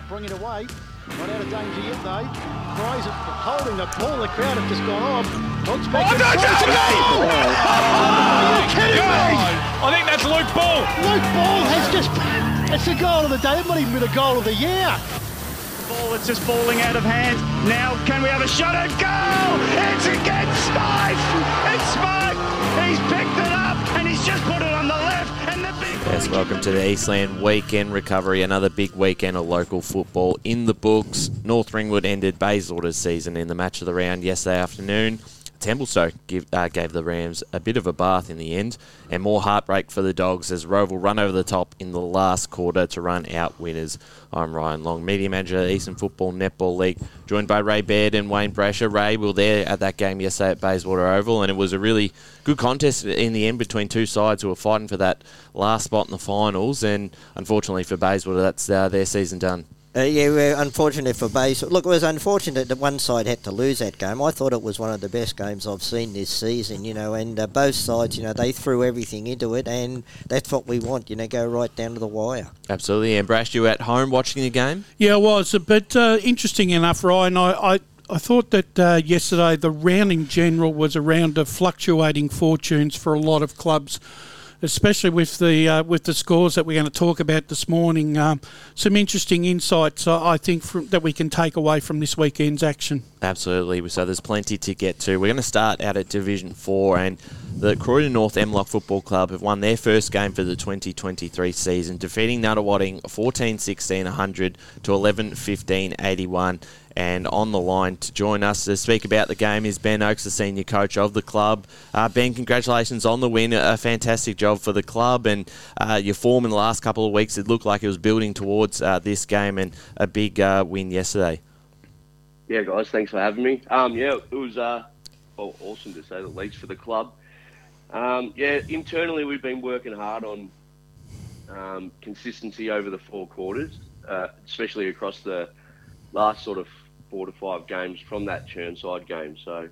won't bring it away. Not out of danger yet though. Fries it, holding the ball. The crowd have just gone off. Looks back Oh, and no, tries no, to no! go. Are you kidding me? I think that's Luke Ball. Luke Ball has just. It's the goal of the day. It might even be the goal of the year. Ball that's just falling out of hand. Now, can we have a shot at goal? It's against Spice. It's Smart. He's picked it up and he's just put Yes, welcome to the Eastland Weekend Recovery. Another big weekend of local football in the books. North Ringwood ended Bayswater's season in the match of the round yesterday afternoon. Templestowe give, uh, gave the Rams a bit of a bath in the end, and more heartbreak for the Dogs as Rowville run over the top in the last quarter to run out winners. I'm Ryan Long, media manager the Eastern Football Netball League, joined by Ray Baird and Wayne Brasher. Ray, we were there at that game yesterday at Bayswater Oval, and it was a really good contest in the end between two sides who were fighting for that last spot in the finals. And unfortunately for Bayswater, that's uh, their season done. Uh, yeah, we're unfortunate for Base. Look, it was unfortunate that one side had to lose that game. I thought it was one of the best games I've seen this season, you know, and uh, both sides, you know, they threw everything into it, and that's what we want, you know, go right down to the wire. Absolutely. And Brash, you were at home watching the game? Yeah, it was. But uh, interesting enough, Ryan, I, I, I thought that uh, yesterday the round in general was a round of fluctuating fortunes for a lot of clubs. Especially with the uh, with the scores that we're going to talk about this morning, um, some interesting insights uh, I think from, that we can take away from this weekend's action. Absolutely. So there's plenty to get to. We're going to start out at Division 4, and the Croydon North MLOC Football Club have won their first game for the 2023 season, defeating Nunawading 14 16 100 to 11 15 81. And on the line to join us to speak about the game is Ben Oakes, the senior coach of the club. Uh, ben, congratulations on the win. A fantastic job for the club. And uh, your form in the last couple of weeks, it looked like it was building towards uh, this game and a big uh, win yesterday. Yeah, guys, thanks for having me. Um, yeah, it was uh, well, awesome to say the least for the club. Um, yeah, internally we've been working hard on um, consistency over the four quarters, uh, especially across the last sort of four to five games from that Chirnside game. So,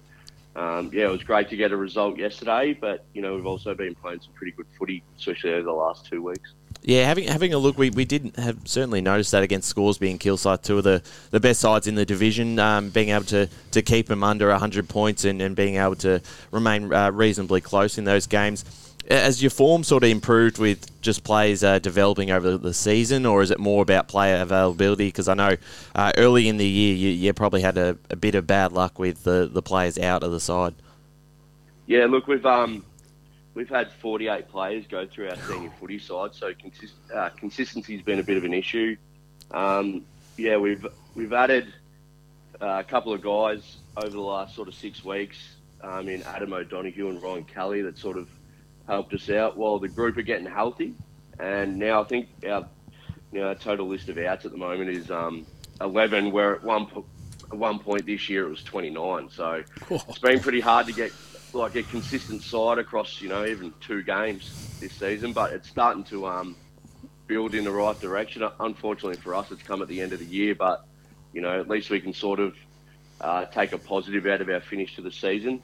um, yeah, it was great to get a result yesterday, but you know we've also been playing some pretty good footy, especially over the last two weeks. Yeah, having having a look, we, we did have certainly noticed that against Scores being Kilsyth, two of the, the best sides in the division, um, being able to, to keep them under 100 points and, and being able to remain uh, reasonably close in those games. Has your form sort of improved with just players uh, developing over the season, or is it more about player availability? Because I know uh, early in the year you, you probably had a, a bit of bad luck with the, the players out of the side. Yeah, look, we've um, we've had 48 players go through our senior footy side, so consist, uh, consistency's been a bit of an issue. Um, yeah, we've we've added uh, a couple of guys over the last sort of six weeks. Um, in Adam O'Donoghue and Ryan Kelly that sort of helped us out while the group are getting healthy. And now I think our you know, our total list of outs at the moment is um, 11. Where at one po- at one point this year it was 29. So it's been pretty hard to get like a consistent side across you know even two games this season. But it's starting to um, build in the right direction. Unfortunately for us, it's come at the end of the year, but you know at least we can sort of uh, take a positive out of our finish to the season.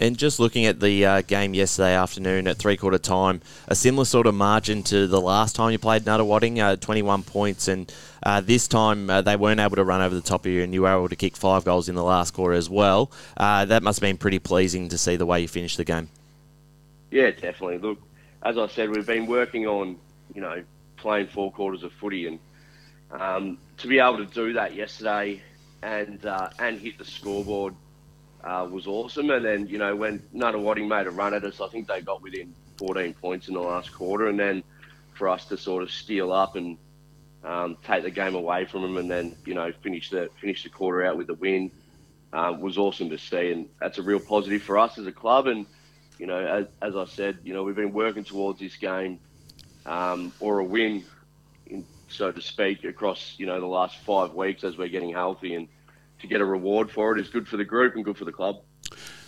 And just looking at the uh, game yesterday afternoon at three quarter time, a similar sort of margin to the last time you played Nunawading, uh, 21 points. And uh, this time uh, they weren't able to run over the top of you, and you were able to kick five goals in the last quarter as well. Uh, that must have been pretty pleasing to see the way you finished the game. Yeah, definitely. Look, as I said, we've been working on, you know, playing four quarters of footy, and um, to be able to do that yesterday and uh, and hit the scoreboard uh, was awesome. And then, you know, when Nunawading made a run at us, I think they got within 14 points in the last quarter, and then for us to sort of steal up and um, take the game away from them, and then you know finish the finish the quarter out with the win uh, was awesome to see, and that's a real positive for us as a club. And you know, as, as I said, you know, we've been working towards this game um, or a win, in, so to speak, across you know the last five weeks as we're getting healthy, and to get a reward for it is good for the group and good for the club.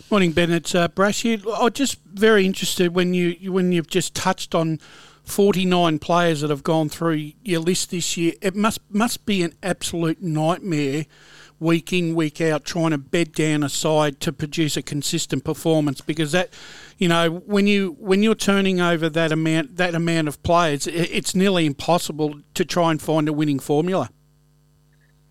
Morning, Ben. It's uh, Brash here. I'm just very interested when you when you've just touched on 49 players that have gone through your list this year. It must must be an absolute nightmare week in, week out, trying to bed down a side to produce a consistent performance? Because that, you know, when you when you're turning over that amount that amount of players, it's nearly impossible to try and find a winning formula.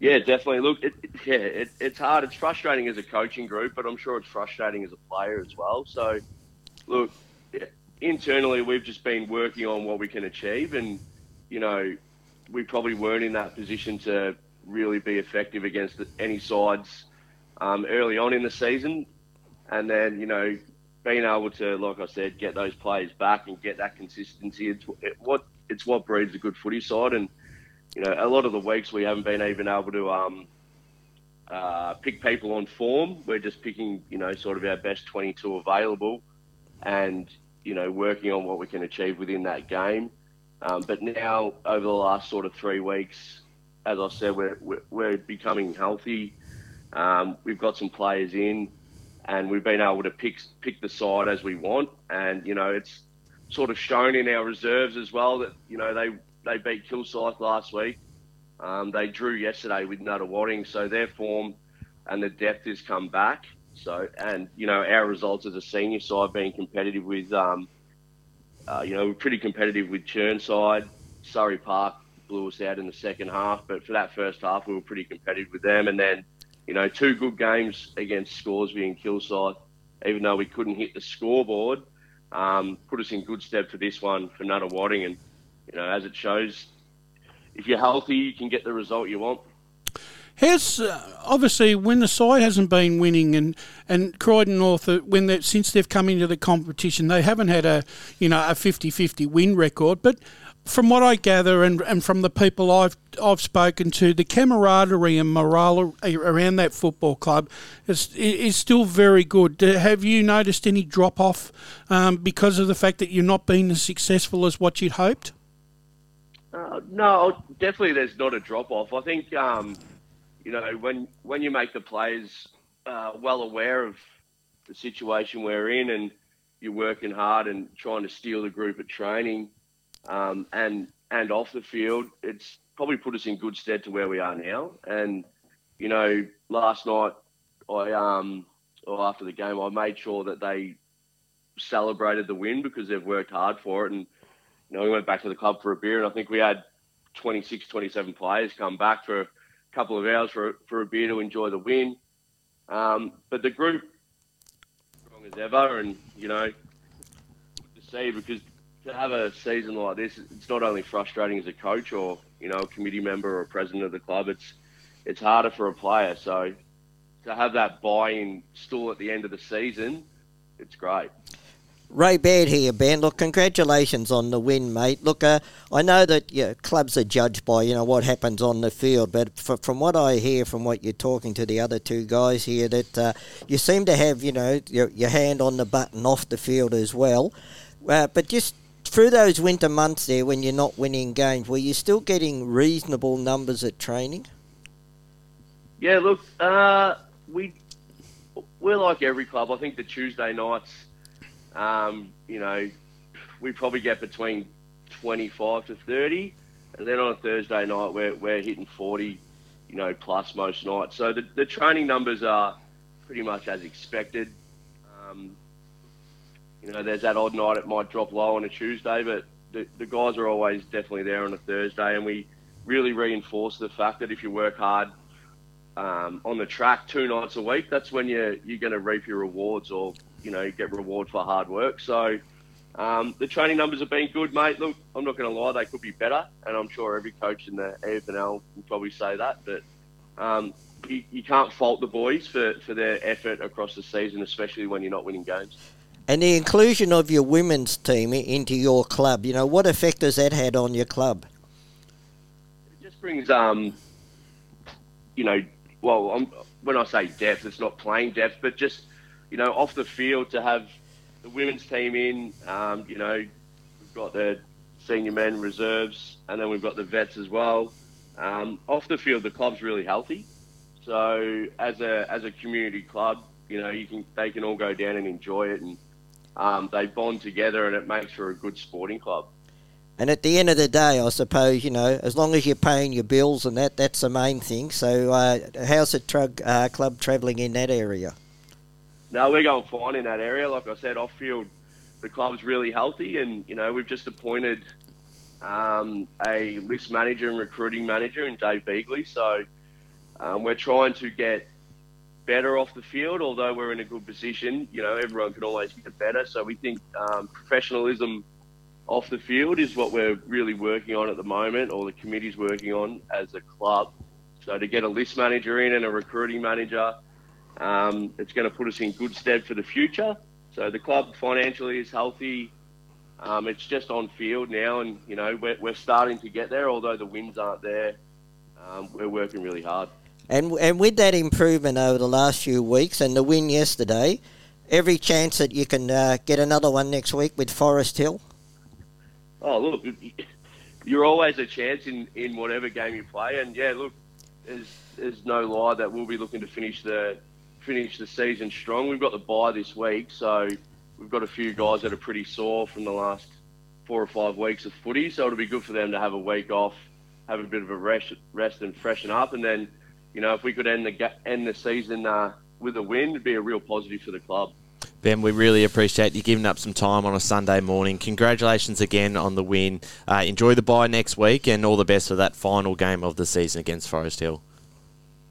Yeah, definitely. Look, it, yeah, it, it's hard. It's frustrating as a coaching group, but I'm sure it's frustrating as a player as well. So, look, internally, we've just been working on what we can achieve, and you know, we probably weren't in that position to really be effective against any sides um, early on in the season. And then, you know, being able to, like I said, get those players back and get that consistency, it's it, what it's what breeds a good footy side. And you know, a lot of the weeks we haven't been even able to um, uh, pick people on form. We're just picking, you know, sort of our best 22 available, and you know, working on what we can achieve within that game. Um, but now, over the last sort of three weeks, as I said, we're, we're, we're becoming healthy. Um, we've got some players in, and we've been able to pick pick the side as we want. And you know, it's sort of shown in our reserves as well that you know they they beat Kilsyth last week. Um, they drew yesterday with Nunawading, so their form and the depth has come back. So, and you know, our results as a senior side being competitive with um, uh, you know, we're pretty competitive with Chirnside. Surrey Park blew us out in the second half, but for that first half, we were pretty competitive with them. And then, you know, two good games against Scoresby and Kilsyth, even though we couldn't hit the scoreboard, um, put us in good stead for this one for Nunawading. And, you know, as it shows, if you're healthy, you can get the result you want. How's uh, obviously when the side hasn't been winning and and Croydon North uh, when they, since they've come into the competition they haven't had a you know a 50-50 win record but from what I gather and, and from the people I've I've spoken to the camaraderie and morale around that football club is is still very good. Have you noticed any drop off um, because of the fact that you're not being as successful as what you'd hoped? Uh, no, definitely there's not a drop off. I think um, you know, when when you make the players uh, well aware of the situation we're in, and you're working hard and trying to steal the group at training, um, and and off the field, it's probably put us in good stead to where we are now. And you know, last night, I um, or after the game, I made sure that they celebrated the win because they've worked hard for it. And know, we went back to the club for a beer, and I think we had 26, 27 players come back for a couple of hours for for a beer to enjoy the win. Um, but the group strong as ever, and you know, to see because to have a season like this, it's not only frustrating as a coach or you know a committee member or president of the club. It's it's harder for a player. So to have that buy-in still at the end of the season, it's great. Ray Baird here, Ben. Look, congratulations on the win, mate. Look, uh, I know that you know, clubs are judged by you know what happens on the field, but from what I hear from what you're talking to the other two guys here, that uh, you seem to have you know your, your, hand on the button off the field as well. Uh, but just through those winter months there, when you're not winning games, were you still getting reasonable numbers at training? Yeah, look, uh, we we're like every club. I think the Tuesday nights um, you know, we probably get between 25 to 30. And then on a Thursday night, we're, we're hitting 40, you know, plus most nights. So the, the training numbers are pretty much as expected. Um, you know, there's that odd night it might drop low on a Tuesday, but the, the guys are always definitely there on a Thursday. And we really reinforce the fact that if you work hard um, on the track two nights a week, that's when you're, you're going to reap your rewards or you know you get reward for hard work. So um, the training numbers have been good, mate. Look, I'm not going to lie, they could be better, and I'm sure every coach in the AFNL will probably say that. But um, you, you can't fault the boys for, for their effort across the season, especially when you're not winning games. And the inclusion of your women's team into your club, you know, what effect has that had on your club? It just brings, um, you know, well, I'm, when I say depth, it's not playing depth, but just you know, off the field to have the women's team in. Um, you know, we've got the senior men reserves, and then we've got the vets as well. Um, off the field, the club's really healthy. So as a as a community club, you know, you can they can all go down and enjoy it, and um, they bond together, and it makes for a good sporting club. And at the end of the day, I suppose you know, as long as you're paying your bills and that, that's the main thing. So, uh, how's the uh, club travelling in that area? No, we're going fine in that area. Like I said, off field, the club's really healthy, and you know we've just appointed um, a list manager and recruiting manager in Dave Beagley. So um, we're trying to get better off the field. Although we're in a good position, you know everyone can always get better. So we think um, professionalism off the field is what we're really working on at the moment, or the committee's working on as a club. So to get a list manager in and a recruiting manager um, it's going to put us in good stead for the future. So the club financially is healthy. Um, it's just on field now, and you know we're, we're starting to get there. Although the wins aren't there, um, we're working really hard. And and with that improvement over the last few weeks and the win yesterday, every chance that you can uh, get another one next week with Forest Hill. Oh look, you're always a chance in, in whatever game you play, and yeah, look, there's there's no lie that we'll be looking to finish the finish the season strong. We've got the bye this week, so we've got a few guys that are pretty sore from the last four or five weeks of footy. So it'll be good for them to have a week off, have a bit of a rest, rest and freshen up, and then, you know, if we could end the end the season uh, with a win, it'd be a real positive for the club. Ben, we really appreciate you giving up some time on a Sunday morning. Congratulations again on the win. Uh, enjoy the bye next week, and all the best for that final game of the season against Forest Hill.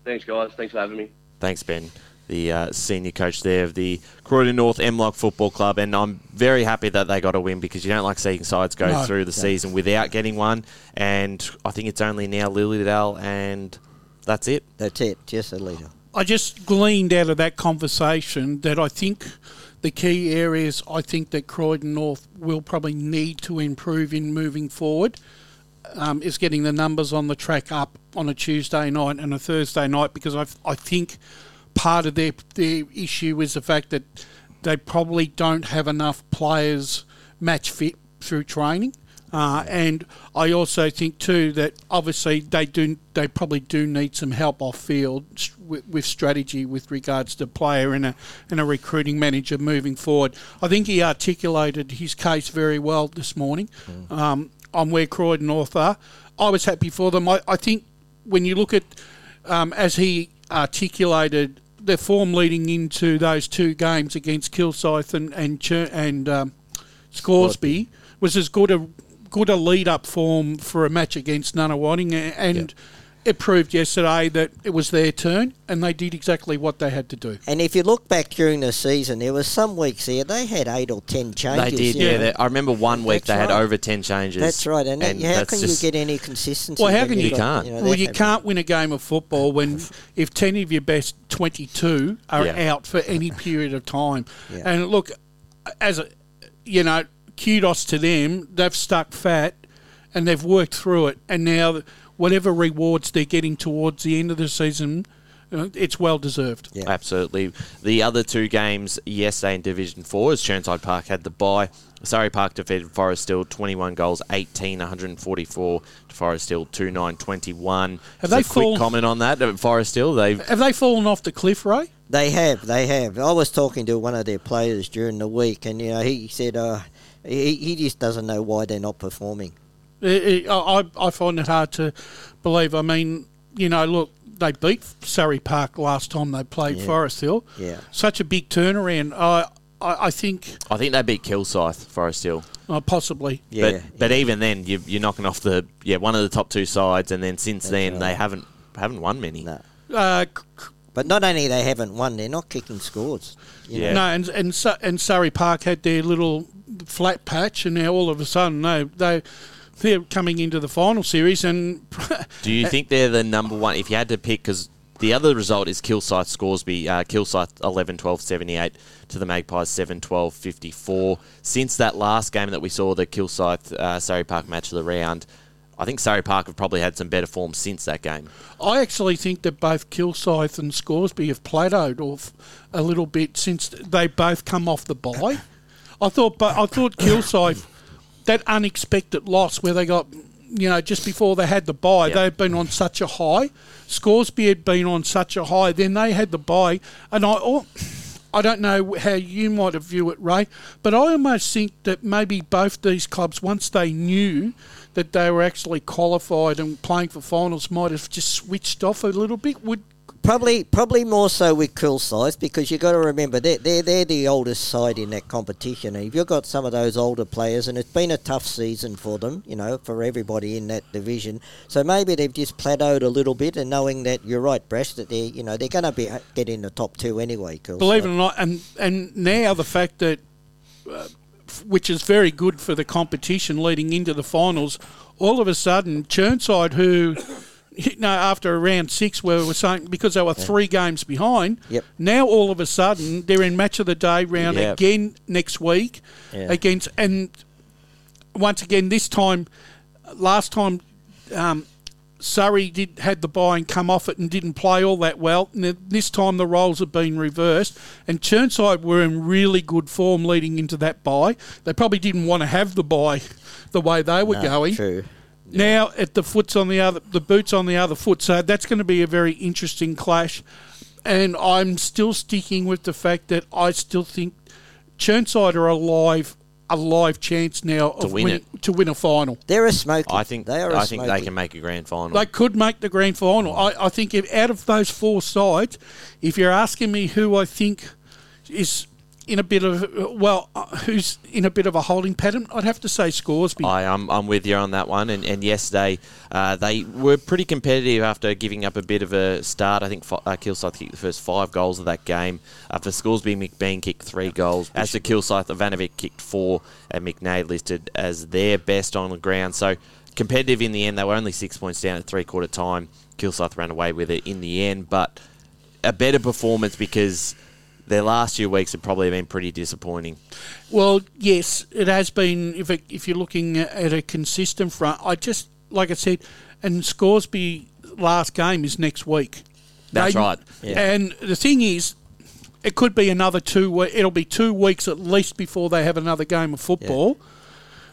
Thanks, guys. Thanks for having me. Thanks, Ben the uh, senior coach there of the Croydon North MLOC Football Club, and I'm very happy that they got a win because you don't like seeing sides go no, through the no. season without getting one. And I think it's only now Lilydale, and that's it. That's it, just a leader. I just gleaned out of that conversation that I think the key areas I think that Croydon North will probably need to improve in moving forward. Um, is getting the numbers on the track up on a Tuesday night and a Thursday night because I, I think part of their their issue is the fact that they probably don't have enough players match fit through training. Uh, and I also think too that obviously they do they probably do need some help off field with, with, strategy with regards to player and a and a recruiting manager moving forward. I think he articulated his case very well this morning mm. um, on where Croydon North are. I was happy for them. I, I think when you look at um, as he articulated their form leading into those two games against Kilsyth and and and um, Scoresby was as good a good a lead up form for a match against Nunawading, and it proved yesterday that it was their turn and they did exactly what they had to do. And if you look back during the season, there were some weeks there they had eight or ten changes. They did, yeah. They, I remember one week That's they right. had over ten changes. That's right. And, and how can you get any consistency? Well, how can you? you can't. You know, well, you can't win a game of football when if ten of your best twenty-two are yeah. out for any period of time. Yeah. And look, as a, you know, kudos to them. They've stuck fat and they've worked through it, and now whatever rewards they're getting towards the end of the season, uh, it's well deserved. Yeah. Absolutely. The other two games yesterday in Division 4, as Chirnside Park had the bye, Surrey Park defeated Forest Hill 21 goals, 18, 144 to Forest Hill 2 9 21. Have they a quick fallen, comment on that at Forest Hill? They've have they fallen off the cliff, Ray? They have, they have. I was talking to one of their players during the week, and you know he said uh, he he just doesn't know why they're not performing. It, it, I, I find it hard to believe. I mean, you know, look, they beat Surrey Park last time they played yeah. Forest Hill. Yeah. Such a big turnaround. I, I, I think. I think they beat Kilsyth, Forest Hill. Oh, possibly. Yeah. But, but even then, you, you're knocking off the yeah one of the top two sides, and then since That's then right. they haven't haven't won many. No. Uh, but not only they haven't won, they're not kicking scores. yeah. Know? No, and and and Surrey Park had their little flat patch, and now all of a sudden they they they're coming into the final series. And do you think they're the number one? If you had to pick, because the other result is Kilsyth Scoresby, uh, Kilsyth 11 12 78 to the Magpies 7 12 54. Since that last game that we saw, the Kilsyth uh, Surrey Park match of the round, I think Surrey Park have probably had some better form since that game. I actually think that both Kilsyth and Scoresby have plateaued off a little bit since they both come off the bye. I thought, but I thought Kilsyth that unexpected loss where they got, you know, just before they had the bye, yep. they'd been on such a high. Scoresby had been on such a high. Then they had the bye, and I, I don't know how you might have viewed it, Ray, but I almost think that maybe both these clubs, once they knew that they were actually qualified and playing for finals, might have just switched off a little bit. Would Probably, probably more so with Kilsyth because you've got to remember they're, they're they're the oldest side in that competition. And if you've got some of those older players, and it's been a tough season for them, you know, for everybody in that division. So maybe they've just plateaued a little bit, and knowing that you're right, Bresh, that they you know they're going to be get in the top two anyway. Kilsyth. believe it or not, and and now the fact that, uh, which is very good for the competition leading into the finals, all of a sudden Chirnside, who, you know, after round six, where we were saying because they were three games behind, Yep. now all of a sudden they're in match of the day round Yep. again next week Yeah. against and once again this time, last time. Um, Surrey did had the bye and come off it and didn't play all that well. And this time the roles have been reversed, and Chirnside were in really good form leading into that bye. They probably didn't want to have the bye the way they were No, going. True. Now at the foot's on the other, the boots on the other foot. So that's going to be a very interesting clash. And I'm still sticking with the fact that I still think Chirnside are alive, a live chance now of win winning- to win a final. They're a smoky. I think they are. a I think they can make a grand final. They could make the grand final. Mm. I, I think if, out of those four sides, if you're asking me who I think is in a bit of well, uh, who's in a bit of a holding pattern, I'd have to say Scoresby. I, I'm, I'm with you on that one. And, and yesterday, uh, they were pretty competitive after giving up a bit of a start. I think fi- uh, Kilsyth kicked the first five goals of that game. Uh, for Scoresby, McBean kicked three goals. As for Kilsyth, Ivanovic kicked four, and McNaid listed as their best on the ground. So competitive in the end. They were only six points down at three quarter time. Kilsyth ran away with it in the end, but a better performance because their last few weeks have probably been pretty disappointing. Well, yes, it has been. If it, if you're looking at a consistent front, I just like I said, and Scoresby last game is next week. That's They- right. Yeah. And the thing is, it could be another two. It'll be two weeks at least before they have another game of football,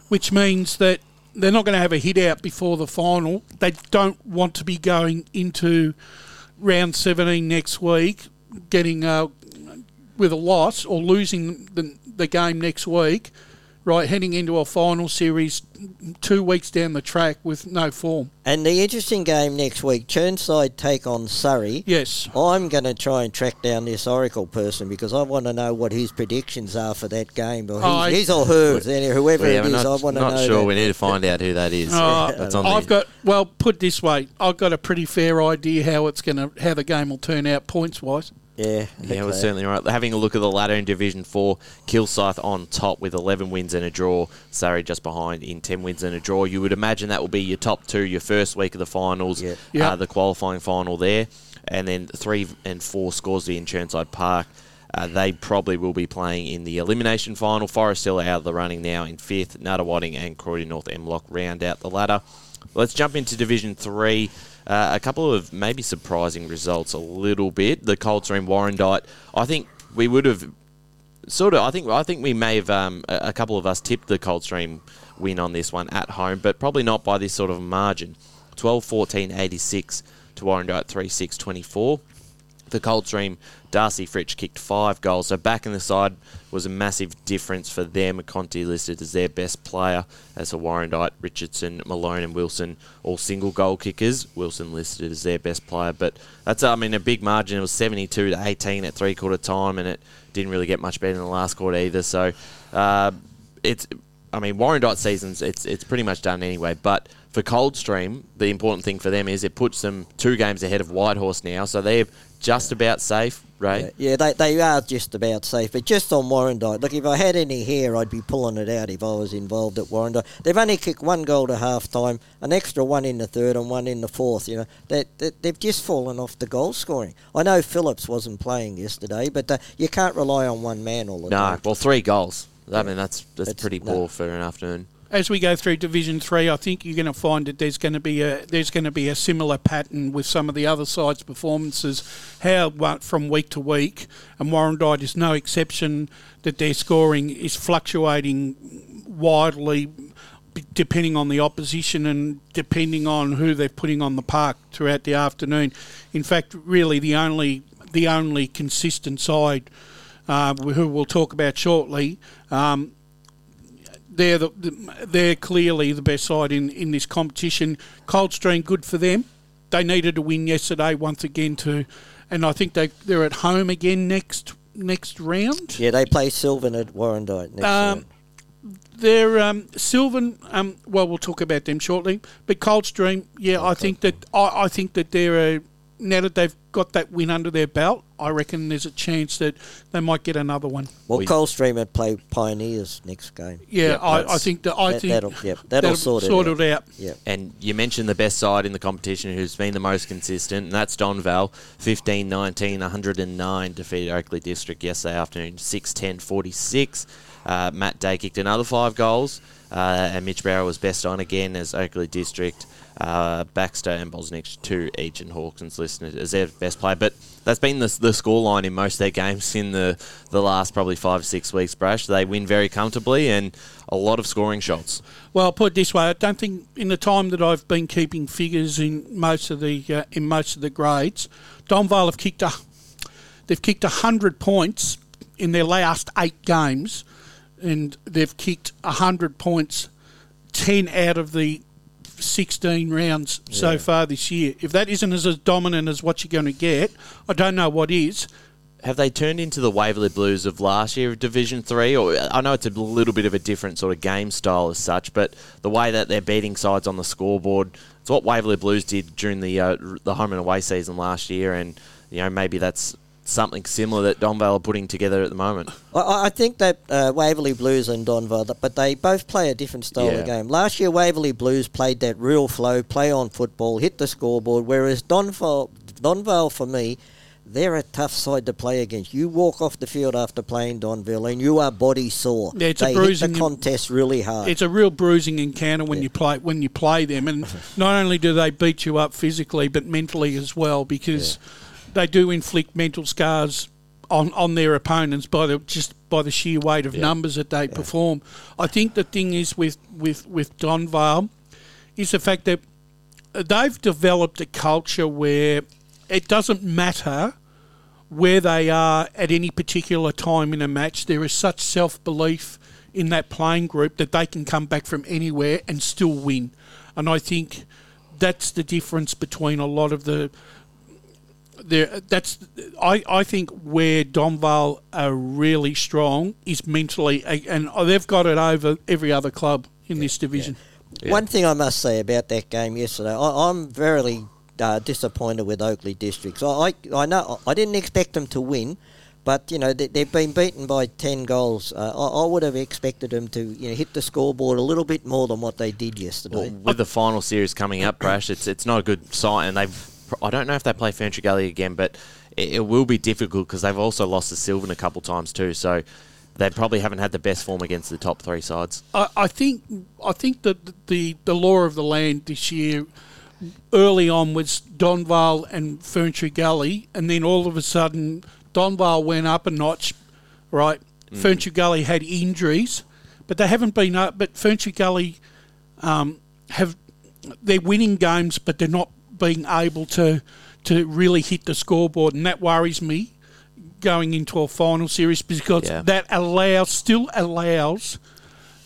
which means that they're not going to have a hit out before the final. They don't want to be going into round 17 next week, getting uh, with a loss or losing the, the game next week, right, heading into a final series two weeks down the track with no form. And the interesting game next week, Chirnside take on Surrey. Yes. I'm going to try and track down this Oracle person because I want to know what his predictions are for that game. Or his, Oh, I- his or hers, any- whoever We it is, not, I want to know. not sure. that. We need to find out who that is. Uh, That's on I've the, got well, put this way, I've got a pretty fair idea how it's going to how the game will turn out points wise. Yeah, Yeah, we're okay. certainly right. Having a look at the ladder in Division 4, Kilsyth on top with 11 wins and a draw. Surrey just behind in 10 wins and a draw. You would imagine that will be your top two, your first week of the finals, Yeah. Yeah. Uh, the qualifying final there. And then 3 and 4 Scoresby in Chirnside Park. Uh, they probably will be playing in the elimination final. Forest still out of the running now in fifth. Nunawading and Croydon North MLOC round out the ladder. Let's jump into Division 3. Uh, a couple of maybe surprising results a little bit. The Colts are in Warrandyte. I think we would have sort of. I think I think we may have um, a, couple of us tipped the Coldstream win on this one at home, but probably not by this sort of margin. 12-14, 86 to Warrandyte 3-6, 24 the Coldstream, Darcy Fritsch kicked five goals. So back in the side was a massive difference for them. Conti listed as their best player. As for Warrandyte, Richardson, Malone, and Wilson, all single goal kickers. Wilson listed as their best player. But that's, I mean, a big margin. It was 72 to 18 at three quarter time, and it didn't really get much better in the last quarter either. So uh, it's, I mean, Warrandyte seasons, it's, it's pretty much done anyway. But for Coldstream, the important thing for them is it puts them two games ahead of Whitehorse now. So they're just about safe, right? Yeah, they, they are just about safe. But just on Warrandyte, look, if I had any hair, I'd be pulling it out if I was involved at Warrandyte. They've only kicked one goal to half time, an extra one in the third and one in the fourth. You know, they, they, they've just fallen off the goal scoring. I know Phillips wasn't playing yesterday, but uh, you can't rely on one man all the No, time. No, well, three goals. I mean, that's that's It's- pretty no. poor for an afternoon. As we go through Division Three, I think you're going to find that there's going to be a there's going to be a similar pattern with some of the other sides' performances. How from week to week, and Warrandyte is no exception. That their scoring is fluctuating widely, depending on the opposition and depending on who they're putting on the park throughout the afternoon. In fact, really the only the only consistent side uh, who we'll talk about shortly. Um, they're the, they're clearly the best side in, in this competition. Coldstream, good for them. They needed a win yesterday once again to, and I think they they're at home again next next round. Yeah, they play Sylvan at Warrandyte next Um, round. They're um, Sylvan. Um, well, we'll talk about them shortly. But Coldstream, yeah, I think that I, I think that they're a, now that they've got that win under their belt. I reckon there's a chance that they might get another one. Well, we- Coldstream would play Pioneers next game. Yeah, Yeah, I, I think that I That- think that'll- yep, that'll sort it out. out. Yeah. And you mentioned the best side in the competition who's been the most consistent, and that's Donvale. 15 19, 109 defeated Oakley District yesterday afternoon, 6 10 46. Uh, Matt Day kicked another five goals, uh, and Mitch Barrow was best on again as Oakley District. Uh, Baxter and Bosnich, two each, and Hawkins listed as their best player. But that's been the, the scoreline in most of their games in the, the last probably five six weeks, Brash. They win very comfortably and a lot of scoring shots. Well, I'll put it this way: I don't think in the time that I've been keeping figures in most of the uh, in most of the grades, Donvale have kicked a they've kicked hundred points in their last eight games, and they've kicked hundred points ten out of the sixteen rounds so far this year. If that isn't as dominant as what you're going to get, I don't know what is. have they turned into the Waverley Blues of last year of Division Three? Or I know it's a little bit of a different sort of game style as such, but the way that they're beating sides on the scoreboard, it's what Waverley Blues did during the uh, the home and away season last year, and you know maybe that's something similar that Donvale are putting together at the moment. I- I, I think that uh, Waverley Blues and Donvale, but they both play a different style Yeah. of game. Last year, Waverley Blues played that real flow, play on football, hit the scoreboard, whereas Donvale, Donvale for me, they're a tough side to play against. You walk off the field after playing Donvale and you are body sore. Yeah, it's a bruising hit the contest really hard. It's a real bruising encounter when you play when you play them, and not only do they beat you up physically, but mentally as well, because they do inflict mental scars on, on their opponents by the just by the sheer weight of numbers that they perform. I think the thing is with with with Donvale is the fact that they've developed a culture where it doesn't matter where they are at any particular time in a match. There is such self belief in that playing group that they can come back from anywhere and still win. And I think that's the difference between a lot of the. There, that's I, I think where Donvale are really strong is mentally, and they've got it over every other club in this division. One thing I must say about that game yesterday, I, I'm very uh, disappointed with Oakley Districts. I, I I know I didn't expect them to win, but you know they, they've been beaten by ten goals. Uh, I, I would have expected them to you know hit the scoreboard a little bit more than what they did yesterday. Well, with the final series coming up, Brash, it's it's not a good sign. And they've I don't know if they play Ferntree Gully again, but it, it will be difficult because they've also lost to Sylvan a couple times too. So they probably haven't had the best form against the top three sides. I, I think I think that the the law of the land this year early on was Donvale and Ferntree Gully, and then all of a sudden Donvale went up a notch, right? Ferntree Gully had injuries, but they haven't been up. But Ferntree Gully um, have they're winning games, but they're not being able to to really hit the scoreboard, and that worries me going into a final series because Yeah. that allows still allows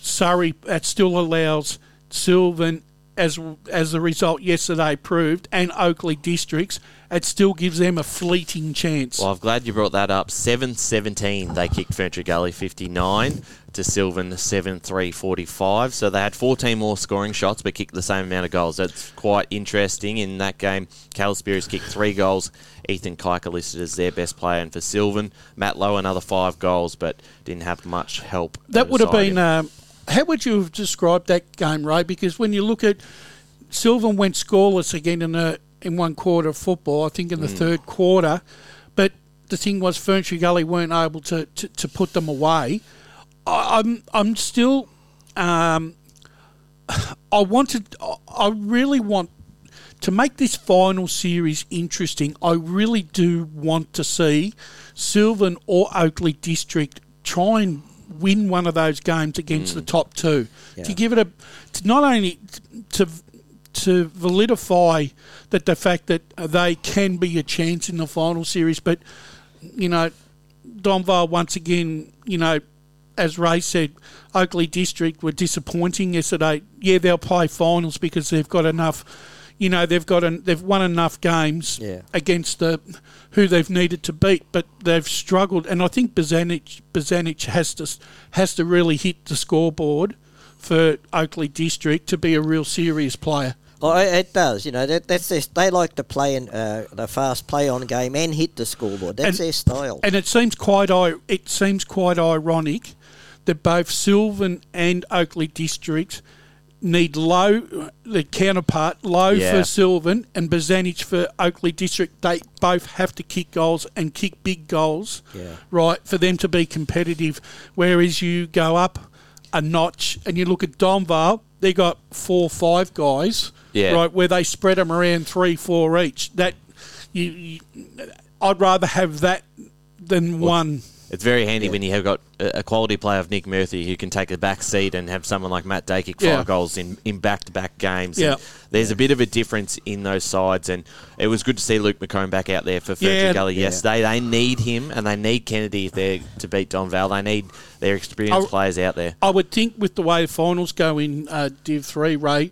Surrey that still allows Sylvan as as the result yesterday proved and Oakley districts it still gives them a fleeting chance. Well, I'm glad you brought that up. 7 17, they kicked Ferntree Gully 59 to Sylvan 7 3 45. So they had 14 more scoring shots but kicked the same amount of goals. That's quite interesting. In that game, Cal Spears kicked three goals. Ethan Kiker listed as their best player. And for Sylvan, Matt Lowe, another five goals but didn't have much help. that would have been him. How would you have described that game, Ray? Because when you look at Sylvan went scoreless again in the in one quarter of football, I think in the third quarter. But the thing was, Ferntree Gully weren't able to, to, to put them away. I, I'm I'm still, um, I wanted, I really want to make this final series interesting. I really do want to see Sylvan or Oakley District try and win one of those games against the mm. top two to give it a to not only to to validify that the fact that they can be a chance in the final series, but you know Donvale once again, you know, as Ray said, Oakley District were disappointing yesterday. Yeah, they'll play finals because they've got enough. You know, they've got an, they've won enough games Yeah. against the who they've needed to beat, but they've struggled. And I think Bazanic Bazanic has to has to really hit the scoreboard for Oakley District to be a real serious player. Oh, it it does. You know, that, that's their, they like to play in uh, the fast play on game and hit the scoreboard. That's And- their style. And it seems quite it seems quite ironic that both Sylvan and Oakley District need Lowe the counterpart Lowe Yeah. for Sylvan and Bazanich for Oakley District. They both have to kick goals and kick big goals, Yeah. right, for them to be competitive. Whereas you go up a notch and you look at Donvale, they got four, five guys, Yeah. right, where they spread them around three, four each. That you, you I'd rather have that than one. It's very handy when you have got a quality player of Nick Murphy who can take a back seat and have someone like Matt Dakic fire Yeah. goals in, in back-to-back games. Yeah. And There's a bit of a difference in those sides, and it was good to see Luke McComb back out there for Ferntree Yeah. Gully Yeah. yesterday. They need him, and they need Kennedy if they're to beat Donvale. They need their experienced I- players out there. I would think with the way the finals go in uh, Div 3, Ray,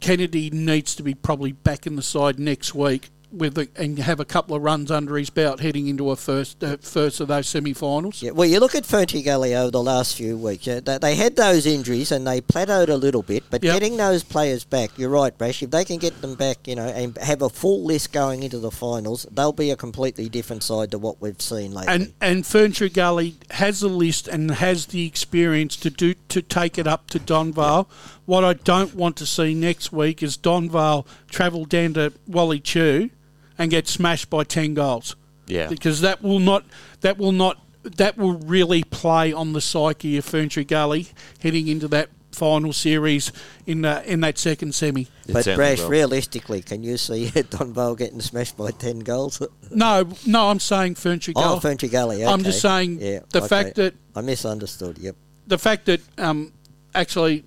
Kennedy needs to be probably back in the side next week with the, and have a couple of runs under his belt heading into a first uh, first of those semi-finals. Yeah, well, you look at Gully over the last few weeks. Yeah, they, had those injuries and they plateaued a little bit, but Yep. getting those players back, you're right, Brash. If they can get them back, you know, and have a full list going into the finals, they'll be a completely different side to what we've seen lately. And and Gully has the list and has the experience to do to take it up to Donvale. What I don't want to see next week is Donvale travel down to Wally Tew and get smashed by ten goals. Yeah. because that will not that will not that will really play on the psyche of Ferntree Gully heading into that final series in uh, in that second semi. It but certainly Brash, will. realistically, can you see Donvale getting smashed by ten goals? No, no, I'm saying Ferntree Gully. Oh, Ferntree Gully. Okay. I'm just saying yeah, the okay. fact that I misunderstood. Yep. the fact that um, actually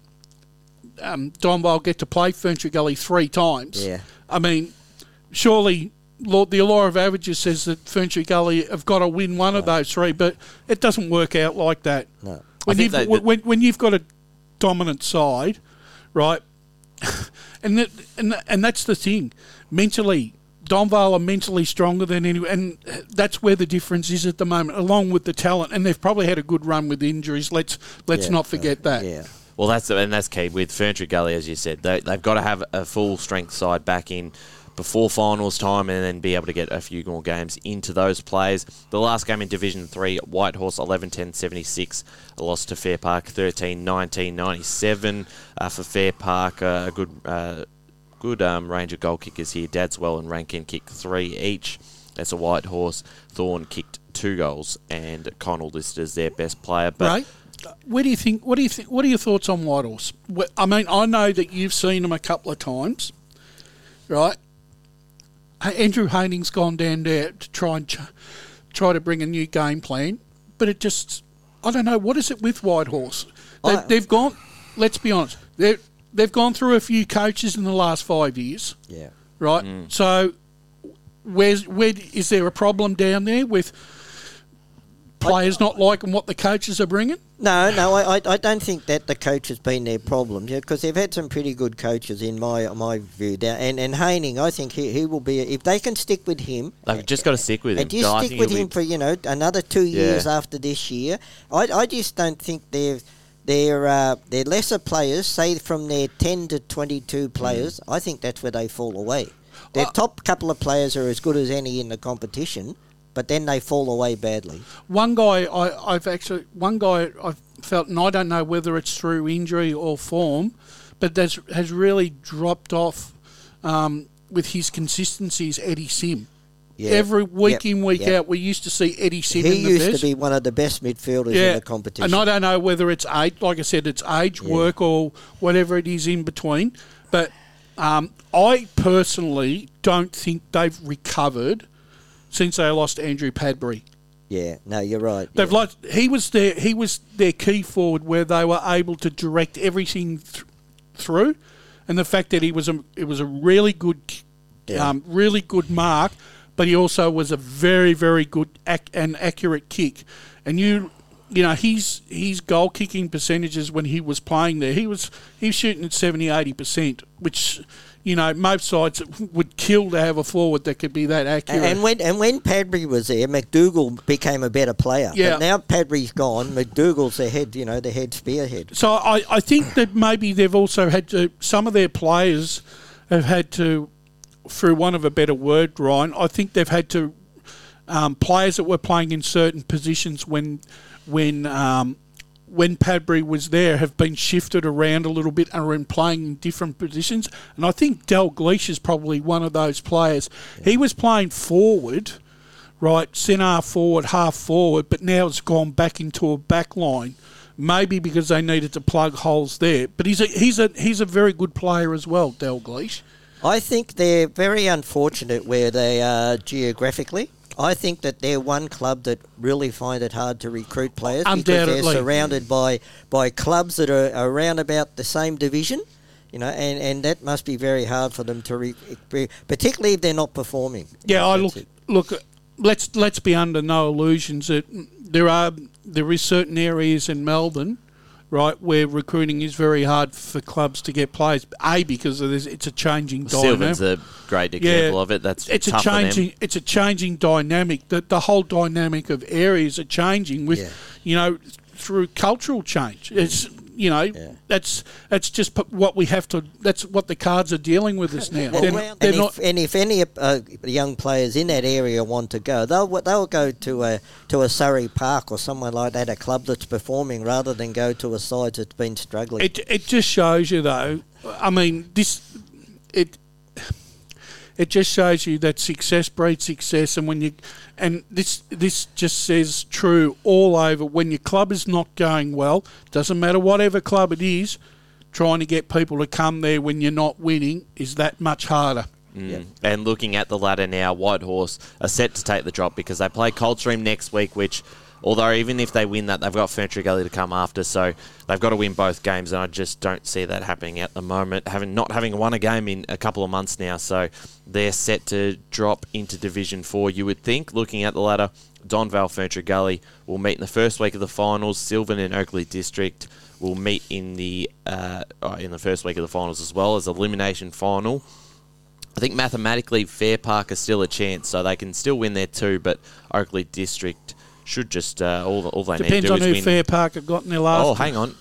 um, Donvale get to play Ferntree Gully three times. Yeah. I mean, surely Lord, the law of averages says that Ferntree Gully have got to win one of those three, but it doesn't work out like that. No. When you've, that- when, when, when you've got a dominant side, right, and that, and and that's the thing, mentally. Donvale are mentally stronger than anyone, and that's where the difference is at the moment, along with the talent. And they've probably had a good run with injuries. Let's let's Yeah, not forget that. Yeah. Well, that's and that's key with Ferntree Gully, as you said. They, they've got to have a full strength side back in before finals time, and then be able to get a few more games into those players. The last game in Division Three, Whitehorse 11-10-76, a loss to Fair Park 13-19-97 uh, for Fair Park. Uh, a good uh, good um, range of goal kickers here. Dadswell and Rankin kicked three each. That's a Whitehorse. Thorn kicked two goals, and Connell listed as their best player. But right? Where do you think? What do you think? What are your thoughts on Whitehorse? Wh- I mean, I know that you've seen them a couple of times, right? Hey, Andrew Haining's gone down there to try and ch- try to bring a new game plan, but it just I don't know what is it with Whitehorse. They've, I- they've gone. Let's be honest. They they've gone through a few coaches in the last five years, Yeah. right? Mm. So, where's where is there a problem down there with players not liking what the coaches are bringing? No, no, I, I, I don't think that the coach has been their problem because they've had some pretty good coaches in my my view. Now, and and Haining, I think he, he will be if they can stick with him. they've just got to stick with him. And just I stick with he'll be- him for you know another two years after this year. I, I just don't think they're they're uh, they're lesser players. Say from their ten to twenty two players, I think that's where they fall away. Their Uh, top couple of players are as good as any in the competition, but then they fall away badly. One guy I, I've actually one guy I've felt, and I don't know whether it's through injury or form, but that's has really dropped off um, with his consistencies. Eddie Sim. Yeah. Every week Yep, in, week yep. out, we used to see Eddie Sim He in the used best. to be one of the best midfielders in the competition. And I don't know whether it's age, like I said, it's age, work, or whatever it is in between. But um, I personally don't think they've recovered since they lost Andrew Padbury. yeah, no, you're right. They've yeah. lost. He was their he was their key forward, where they were able to direct everything th- through, and the fact that he was a it was a really good, Yeah. um, really good mark. but he also was a very, very good ac- and accurate kick. And you, you know, his his goal kicking percentages when he was playing there, he was he was shooting at 70, 80 percent, which you know most sides would kill to have a forward that could be that accurate. And when and when Padbury was there, McDougall became a better player. Yeah. But now Padbury's gone. McDougall's the head, you know, the head spearhead. So I, I think that maybe they've also had to some of their players have had to, through one of a better word, Ryan. I think they've had to um, players that were playing in certain positions when when um, when Padbury was there have been shifted around a little bit and are in playing in different positions. And I think Dalgleish is probably one of those players. He was playing forward right, centre forward, half forward, but now it's gone back into a back line. Maybe because they needed to plug holes there. But he's a he's a he's a very good player as well, Dalgleish. I think they're very unfortunate where they are geographically. I think that they're one club that really find it hard to recruit players because they're surrounded by, by clubs that are around about the same division, you know, and, and that must be very hard for them to, re, particularly if they're not performing. Yeah, I look it. look. Let's let's be under no illusions that there are there is certain areas in Melbourne, right, where recruiting is very hard for clubs to get players. A because of this, it's a changing dynamic. Sylvan's a great example of it. That's it's a tough for them. changing it's a changing dynamic. That the whole dynamic of areas are changing with Yeah. you know through cultural change. It's you know that's that's just p- what we have to. That's what the cards are dealing with us now. Well, They're, and, they're if, not. and if any uh, young players in that area want to go, they'll they'll go to a to a Surrey Park or somewhere like that, a club that's performing, rather than go to a side that's been struggling. It it just shows you though. I mean, this it it just shows you that success breeds success, and when you and this this just says true all over. When your club is not going well, doesn't matter whatever club it is, trying to get people to come there when you're not winning is that much harder. Mm. And looking at the ladder now, Whitehorse are set to take the drop because they play Coldstream next week, which, although even if they win that, they've got Ferntree Gully to come after, so they've got to win both games, and I just don't see that happening at the moment. Having not having won a game in a couple of months now, so they're set to drop into Division Four. You would think, looking at the ladder, Donvale Ferntree Gully will meet in the first week of the finals. Sylvan and Oakleigh District will meet in the uh, uh, in the first week of the finals as well as elimination final. I think mathematically Fair Park is still a chance, so they can still win there too. But Oakleigh District should just uh, all all they Depends need to do on is who win. Fair Park have got in their last. oh, hang on,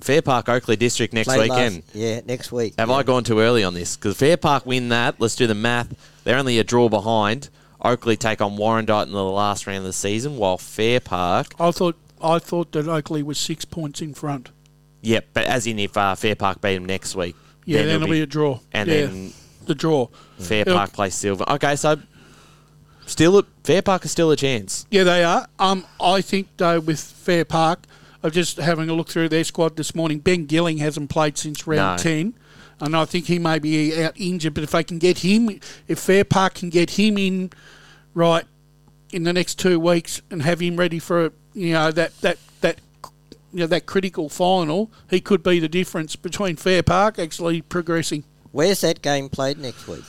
Fair Park Oakleigh District next Play last- weekend. yeah, next week. Have yeah. I gone too early on this? Because Fair Park win that. Let's do the math. They're only a draw behind. Oakleigh take on Warrandyte in the last round of the season, while Fair Park, I thought I thought that Oakleigh was six points in front. yep, but as in if uh, Fair Park beat them next week, Yeah, then it'll it'll be a draw. and yeah, then the draw. Fair It'll- Park plays Sylvan. Okay, so still a, Fair Park is still a chance. Yeah, they are. Um, I think though with Fair Park, I'm just having a look through their squad this morning. Ben Gilling hasn't played since round No. ten, and I think he may be out injured. But if they can get him, if Fair Park can get him in right in the next two weeks and have him ready for you know that that that you know that critical final, he could be the difference between Fair Park actually progressing. Where's that game played next week?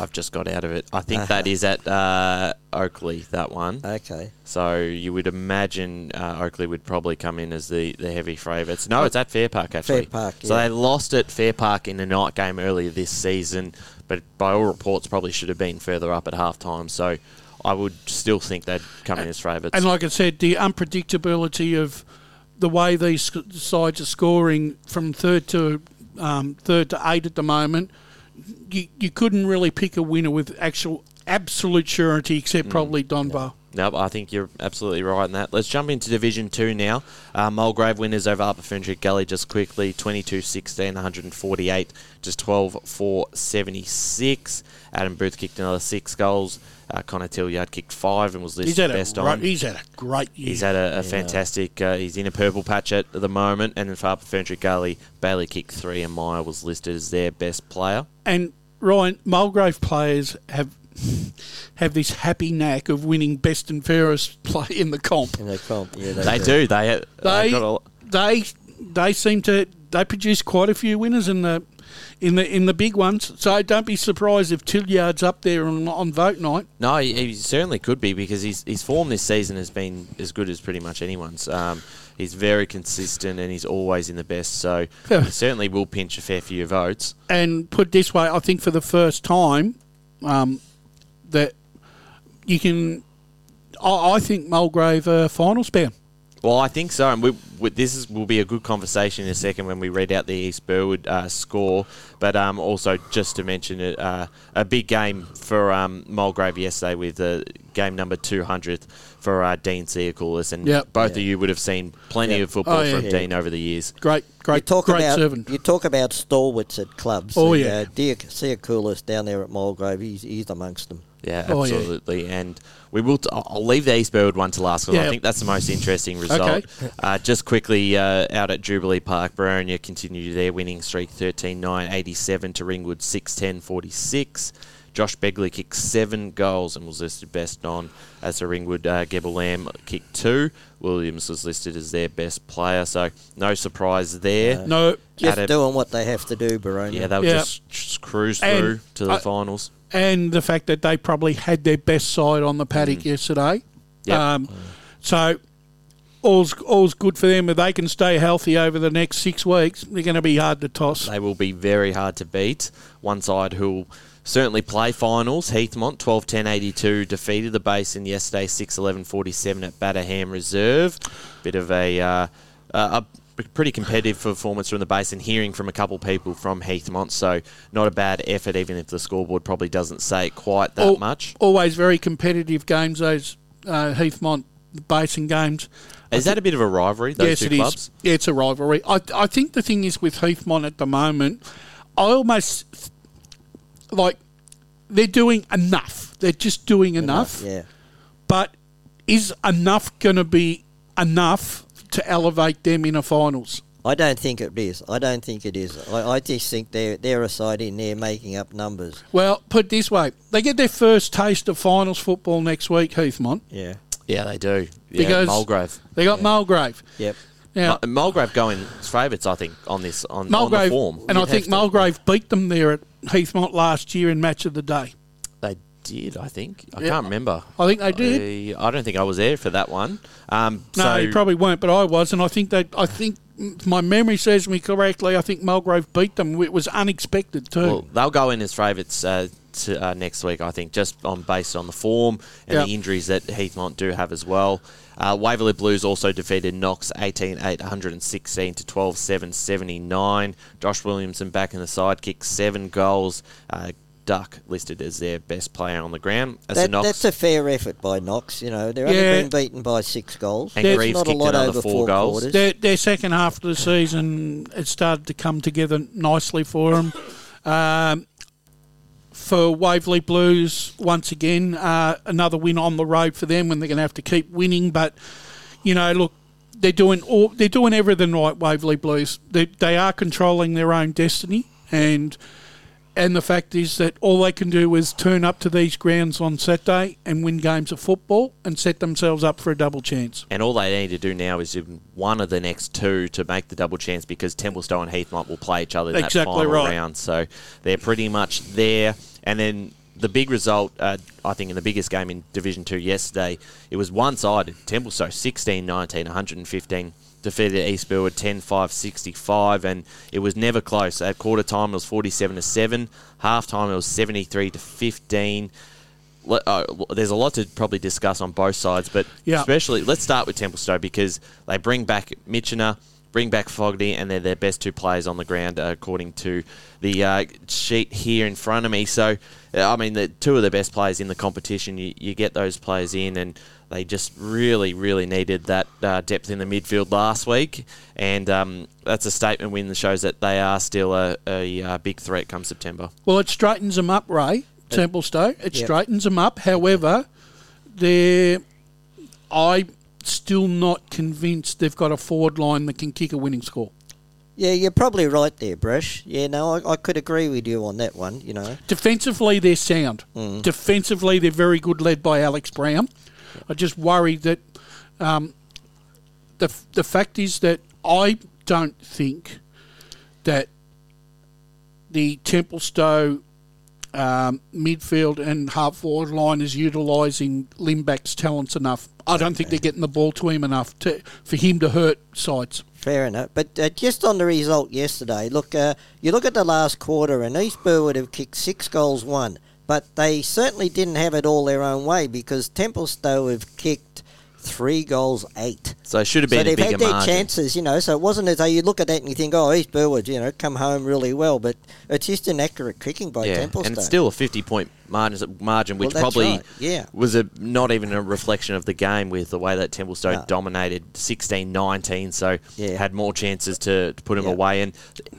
I've just got out of it. I think that is at uh, Oakleigh, that one. Okay. So you would imagine uh, Oakleigh would probably come in as the, the heavy favourites. No, it's at Fair Park, actually. Fair Park, So yeah. they lost at Fair Park in a night game earlier this season, but by all reports, probably should have been further up at half time. So I would still think they'd come in as favourites. And like I said, the unpredictability of the way these sc- sides are scoring from third to um, third to eight at the moment, you, you couldn't really pick a winner with actual absolute surety, except probably Donvale. No, I think you're absolutely right in that. Let's jump into Division 2 now. Uh, Mulgrave winners over Upper Ferntree Gully just quickly 22 16, 148, just 12 4 76. Adam Booth kicked another six goals. Uh, Connor Tilliard kicked five and was He's listed had, a best great, on. he's had a great year. He's had a, a fantastic. Uh, he's in a purple patch at the moment, and then for Upper Ferntree Gully, Bailey kicked three, and Meyer was listed as their best player. and Ryan Mulgrave players have have this happy knack of winning best and fairest play in the comp. In the comp, yeah, They do. They They they've got a, they they seem to they produce quite a few winners in the in the in the big ones. So don't be surprised if Tilliard's up there on, on vote night. No, he, he certainly could be because his, his form this season has been as good as pretty much anyone's. Um, he's very consistent and he's always in the best, so he certainly will pinch a fair few votes. And put this way, I think for the first time, um, that you can. I, I think Mulgrave uh, finals bound. Well, I think so, and we, we, this is, will be a good conversation in a second when we read out the East Burwood uh, score. But um, also, just to mention it, uh, a big game for um, Mulgrave yesterday with uh, game number 200 for uh, Dean Seacoulis, and Yep. both of you would have seen plenty Yeah. of football Oh, yeah. from Yeah. Dean over the years. Great, You great, talk great about servant. you talk about stalwarts at clubs. Oh, and, yeah. uh, Dean Seacoulis down there at Mulgrave, he's, he's amongst them. Yeah, Oh, yeah. absolutely. And we will. T- I'll I'll leave the East Burwood one to last because Yeah. I think that's the most interesting result. Okay. Uh, just quickly uh, out at Jubilee Park, Boronia continued their winning streak 13 9 87 to Ringwood 6 10 46. Josh Begley kicked seven goals and was listed best on as the Ringwood uh, Gebel Lamb kicked two. Williams was listed as their best player, so no surprise there. no, Just At a- doing what they have to do, Boronia. yeah, they'll Yeah. just, just cruise And through to the I- finals. And the fact that they probably had their best side on the paddock yesterday. Yep. Um, so all's all's good for them. If they can stay healthy over the next six weeks, they're going to be hard to toss. They will be very hard to beat. One side who will certainly play finals. Heathmont 12 10 82 defeated the Basin yesterday 6 11 47 at Batterham Reserve. Bit of a, uh, a pretty competitive performance from the Basin, hearing from a couple people from Heathmont. So, not a bad effort, even if the scoreboard probably doesn't say it quite that Al- much. Always very competitive games. Those uh, Heathmont Basin games. Is that a bit of a rivalry, those yes, two it is. clubs? Yeah, it's a rivalry. I, I think the thing is with Heathmont at the moment, I almost like they're doing enough. They're just doing enough. Yeah. But is enough going to be enough to elevate them in a finals? I don't think it is. I don't think it is. I, I just think they're they're a side in there making up numbers. Well, put it this way: they get their first taste of finals football next week. Heathmont. Yeah. Yeah, they do. Yeah, Because- Mulgrave. They got Mulgrave. Yep. Now, Mu- Mulgrave going favourites, I think, on this on, on the form. and I You'd think have to- Mulgrave beat them there at Heathmont last year in match of the day. Did, I think. I Yeah. can't remember. I think they did. I, I don't think I was there for that one. Um, No, so you probably weren't, but I was, and I think they. I think my memory serves me correctly. I think Mulgrave beat them. It was unexpected too. well, they'll go in as favourites uh, to, uh, next week, I think, just on based on the form and Yep. the injuries that Heathmont do have as well. Uh, Waverley Blues also defeated Knox 18 8 116 to 12 7 79. Josh Williamson back in the side, kicked seven goals. Uh, Duck listed as their best player on the ground. As That, Knox that's a fair effort by Knox. You know, they're Yeah. only been beaten by six goals. And That's Greaves not a lot another over four four goals. quarters. their, their second half of the season it started to come together nicely for them. Um, for Waverley Blues, once again, uh, another win on the road for them when they're going to have to keep winning. But you know, look, they're doing all they're doing everything right. Waverley Blues, they they are controlling their own destiny, and and the fact is that all they can do is turn up to these grounds on Saturday and win games of football and set themselves up for a double chance. And all they need to do now is win one of the next two to make the double chance because Templestowe and Heathmont will play each other in Exactly that final right. round. So they're pretty much there. And then the big result, uh, I think, in the biggest game in Division 2 yesterday, it was one sided. Templestowe 16 19, 115. Defeated East Burwood 10 5 65, and it was never close. At quarter time, it was 47 to 7. Half time, it was 73 to 15 le- uh, there's a lot to probably discuss on both sides, but Yeah. especially let's start with Templestowe because they bring back Mitchener, bring back Fogarty, and they're their best two players on the ground uh, according to the uh, sheet here in front of me. So, uh, I mean, the two of the best players in the competition. You, you get those players in, and they just really, really needed that uh, depth in the midfield last week, and um, that's a statement win that shows that they are still a, a, uh big threat come September. Well, it straightens them up, Ray Templestowe. It Yep. straightens them up. However, they're I still not convinced they've got a forward line that can kick a winning score. Yeah, you're probably right there, Brush. Yeah, no, I, I could agree with you on that one. You know, Defensively, they're sound. Defensively, they're very good, led by Alex Brown. I just worry that um, the the fact is that I don't think that the Templestowe um, midfield and half forward line is utilising Limback's talents enough. I don't think they're getting the ball to him enough to for him to hurt sides. Fair enough. But uh, just on the result yesterday, look, uh, you look at the last quarter, and East Burwood have kicked six goals, one. But they certainly didn't have it all their own way because Templestowe have kicked three goals, eight. So it should have So been a they've bigger had their margin. chances, you know. So it wasn't as though you look at that and you think, "Oh, East Burwood, you know, come home really well." But it's just an accurate kicking by yeah, Templestowe. and it's still a 50 point margin, margin which Well, probably right, yeah. was a not even a reflection of the game with the way that Templestowe No. dominated 16 19, so Yeah. had more chances to, to put him Yeah. away. And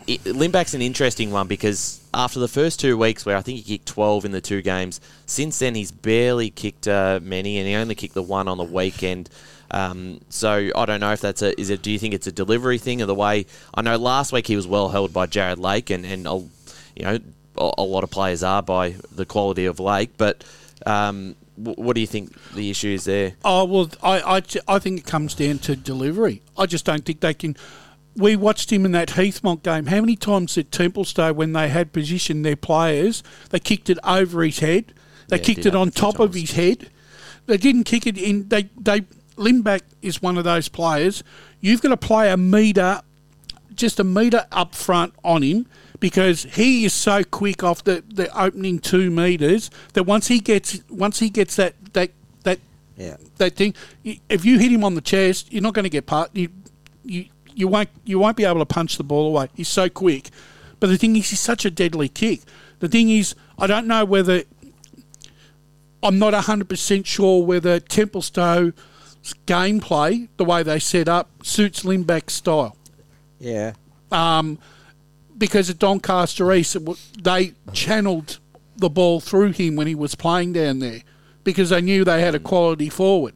it, Limback's an interesting one because after the first two weeks, where I think he kicked 12 in the two games, since then he's barely kicked uh, many, and he only kicked the one on the weekend. Um, so I don't know if that's a is it. Do you think it's a delivery thing or the way? I know last week he was well held by Jared Lake, and and uh, you know a, a lot of players are by the quality of Lake, but. Um, wh- what do you think the issue is there? Oh well, I, I, I think it comes down to delivery. I just don't think they can. We watched him in that Heathmont game. How many times did Templestowe, when they had positioned their players, they kicked it over his head, they Yeah, kicked it on top of his head. They didn't kick it in. They they Limback is one of those players. You've got to play a meter, just a meter up front on him because he is so quick off the, the opening two meters that once he gets once he gets that that that yeah. that thing. If you hit him on the chest, you're not going to get part. You, you, you won't. You won't be able to punch the ball away. He's so quick. But the thing is, he's such a deadly kick. The thing is, I don't know whether. I'm not 100% sure whether Templestowe's gameplay, the way they set up, suits Limback's style Yeah. Um, because at Doncaster East, it they channeled the ball through him when he was playing down there because they knew they had a quality forward.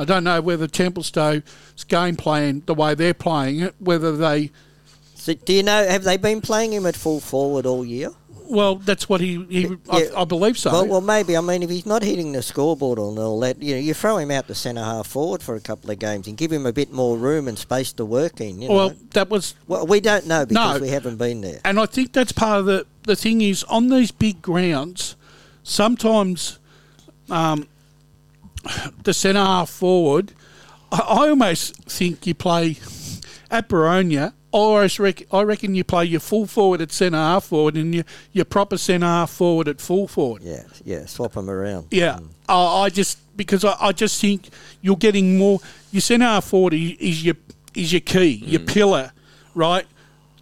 I don't know whether Templestowe's game plan, the way they're playing it, whether they. So do you know? Have they been playing him at full forward all year? Well, that's what he. he Yeah. I, I believe so. Well, well, maybe. I mean, if he's not hitting the scoreboard and all that, you know, you throw him out the centre half forward for a couple of games and give him a bit more room and space to work in. You know? Well, that was Well, we don't know because No. we haven't been there. And I think that's part of the the thing is on these big grounds, sometimes um, the centre half forward. I, I almost think you play at Boronia. I reckon, I reckon you play your full forward at centre half forward and your your proper centre half forward at full forward. Yeah, yeah, swap them around. Yeah, hmm. I, I just because I, I just think you're getting more. Your centre half forward is, is your is your key, your hmm. pillar, right?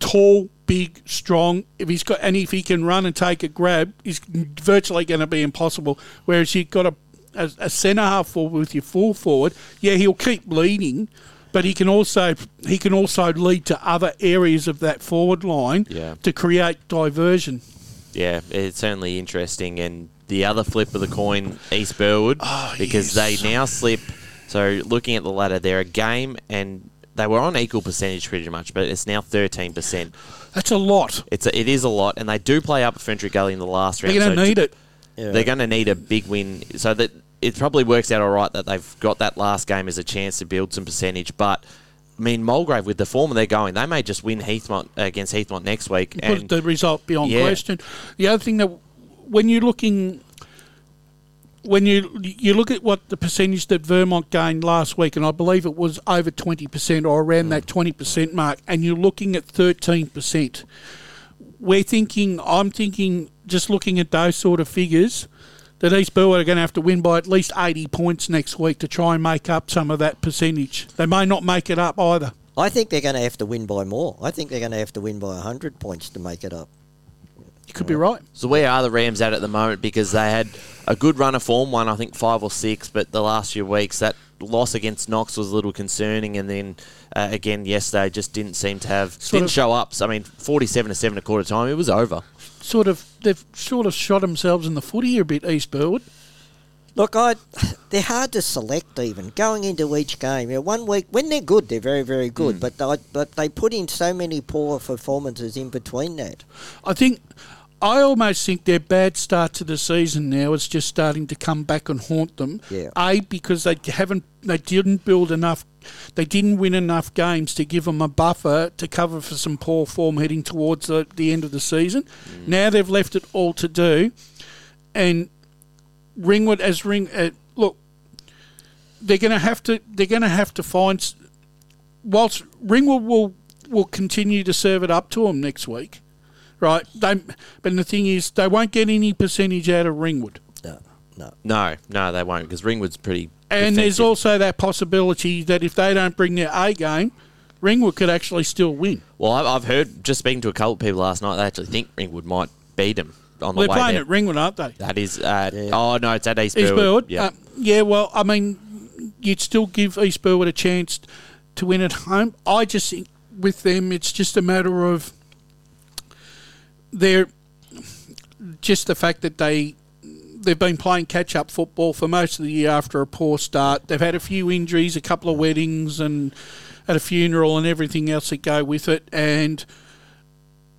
Tall, big, strong. If he's got and if he can run and take a grab, he's virtually going to be impossible. Whereas you've got a a, a centre half forward with your full forward. Yeah, he'll keep leading. But he can also he can also lead to other areas of that forward line Yeah. to create diversion. Yeah, it's certainly interesting. And the other flip of the coin, East Burwood, ah, because yes. they now slip. So looking at the ladder, they're a game and they were on equal percentage pretty much, but it's now 13%. That's a lot. It's a, it is a lot, and they do play up at Ferntree Gully in the last round. They're going to so need it. Yeah. They're going to need a big win, so that it probably works out all right that they've got that last game as a chance to build some percentage. But I mean, Mulgrave with the form they're going, they may just win Heathmont against Heathmont next week. put And the result beyond Yeah. question. The other thing that when you're looking when you you look at what the percentage that Vermont gained last week, and I believe it was over twenty percent or around that twenty percent mark, and you're looking at thirteen percent. We're thinking, I'm thinking, just looking at those sort of figures, that East Burwood are going to have to win by at least eighty points next week to try and make up some of that percentage. They may not make it up either. I think they're going to have to win by more. I think they're going to have to win by 100 points to make it up. You could be right. So where are the Rams at at the moment? Because they had a good run of form, one I think five or six, but the last few weeks that loss against Knox was a little concerning, and then uh, again yesterday just didn't seem to have Sort didn't of- show up. So, I mean, forty-seven to seven a quarter time, it was over. Sort of, they've sort of shot themselves in the foot here a bit, East Burwood. Look, I they're hard to select even going into each game. You know, one week when they're good, they're very very good, Mm. but I, but they put in so many poor performances in between that. I think I almost think their bad start to the season now is just starting to come back and haunt them. Yeah. A because they haven't, they didn't build enough, they didn't win enough games to give them a buffer to cover for some poor form heading towards the, the end of the season. Now they've left it all to do, and Ringwood as Ring, uh, look, they're going to have to, they're going to have to find. Whilst Ringwood will will continue to serve it up to them next week right? They, but the thing is, they won't get any percentage out of Ringwood. No, no. No, no, they won't because Ringwood's pretty. And there's also that possibility that if they don't bring their A game, Ringwood could actually still win. Well, I've, I've heard just speaking to a couple of people last night. They actually think Ringwood might beat them on the They're way playing there. at Ringwood, aren't they? That is, uh, oh no, it's at East, East Burwood. Burwood. Yeah, Uh, yeah, well, I mean, you'd still give East Burwood a chance to win at home. I just think with them, it's just a matter of they're just the fact that they they've been playing catch up football for most of the year after a poor start. They've had a few injuries, a couple of weddings, and at a funeral and everything else that go with it, and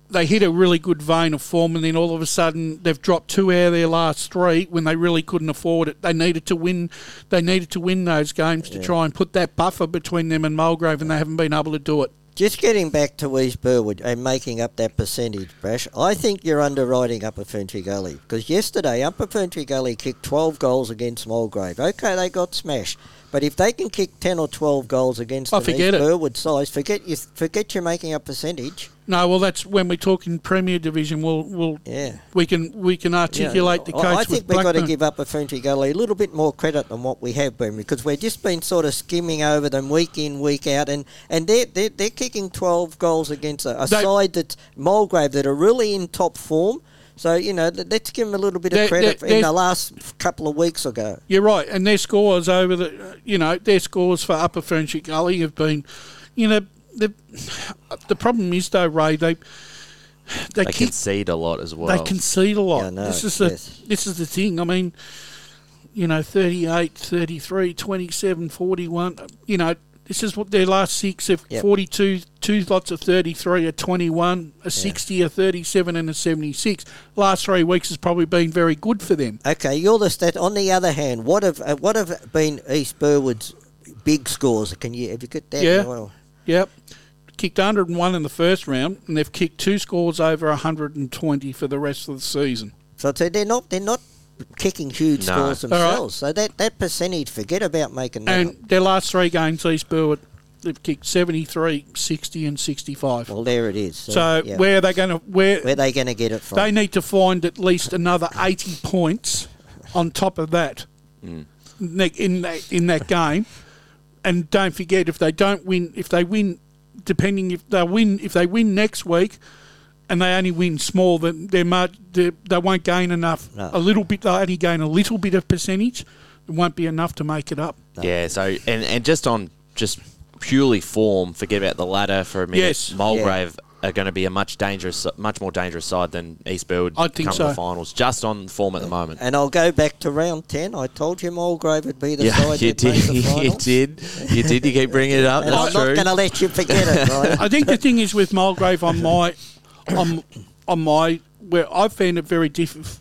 they hit a really good vein of form, and then all of a sudden they've dropped two out of their last three when they really couldn't afford it. They needed to win. They needed to win those games to try and put that buffer between them and Mulgrave, and they haven't been able to do it. Just getting back to East Burwood and making up that percentage, Brash, I think you're underwriting Upper Ferntree Gully. Because yesterday, Upper Ferntree Gully kicked 12 goals against Mulgrave. Okay, they got smashed. But if they can kick 10 or 12 goals against Oh, forget East. Burwood size, forget, you, forget you're making up percentage. No, well, that's when we talk in Premier Division. We'll, we'll Yeah. we can we can articulate the I- coach. I think we've got to give Upper Ferntree Gully a little bit more credit than what we have been because we've just been sort of skimming over them week in, week out, and, and they're, they're, they're kicking 12 goals against a, a They- side that Mulgrave that are really in top form. So, you know, let's give them a little bit of credit they're- in they're- the last couple of weeks ago. You're right, and their scores over the, you know, their scores for Upper Ferntree Gully have been, you know, the the problem is though, Ray, they they, they kick, concede a lot as well. they concede a lot. Yeah, know, this is the yes. this is the thing. I mean, you know, 38, 33, 27, 41, you know, this is what their last six of Yep. 42, two lots of 33, a 21, a 60, a 37, and a 76. Last three weeks has probably been very good for them. Okay, you're the stat. On the other hand, what have uh, what have been East Burwood's big scores? Can you have you got that? Yeah. Well, Yep. Kicked 101 in the first round, and they've kicked two scores over 120 for the rest of the season. So so they're not they're not kicking huge No. scores All right. themselves. So that, that percentage, forget about making that. up. And their last three games, East Burwood, they've kicked 73, 60, and 65. Well, there it is. So, so yeah. where are they going to where where are they going to get it from? they need to find at least another 80 points on top of that Mm. in that, in that game. And don't forget if they don't win, if they win, depending if they win, if they win next week, and they only win small, then they're mar- they they won't gain enough. No. A little bit, they only gain a little bit of percentage. It won't be enough to make it up. Yeah, so and, and just on just purely form, forget about the ladder for a minute. Yes. Mulgrave are going to be a much dangerous, much more dangerous side than East Burwood I think come to so. the finals. Just on form at the moment. and I'll go back to round 10. I told you Mulgrave would be the Yeah, side you that made did. the You did. You did. You keep bringing it up. And That's I'm true. not going to let you forget it, right? I think the thing is with Mulgrave on my on on my where I've found it very diff-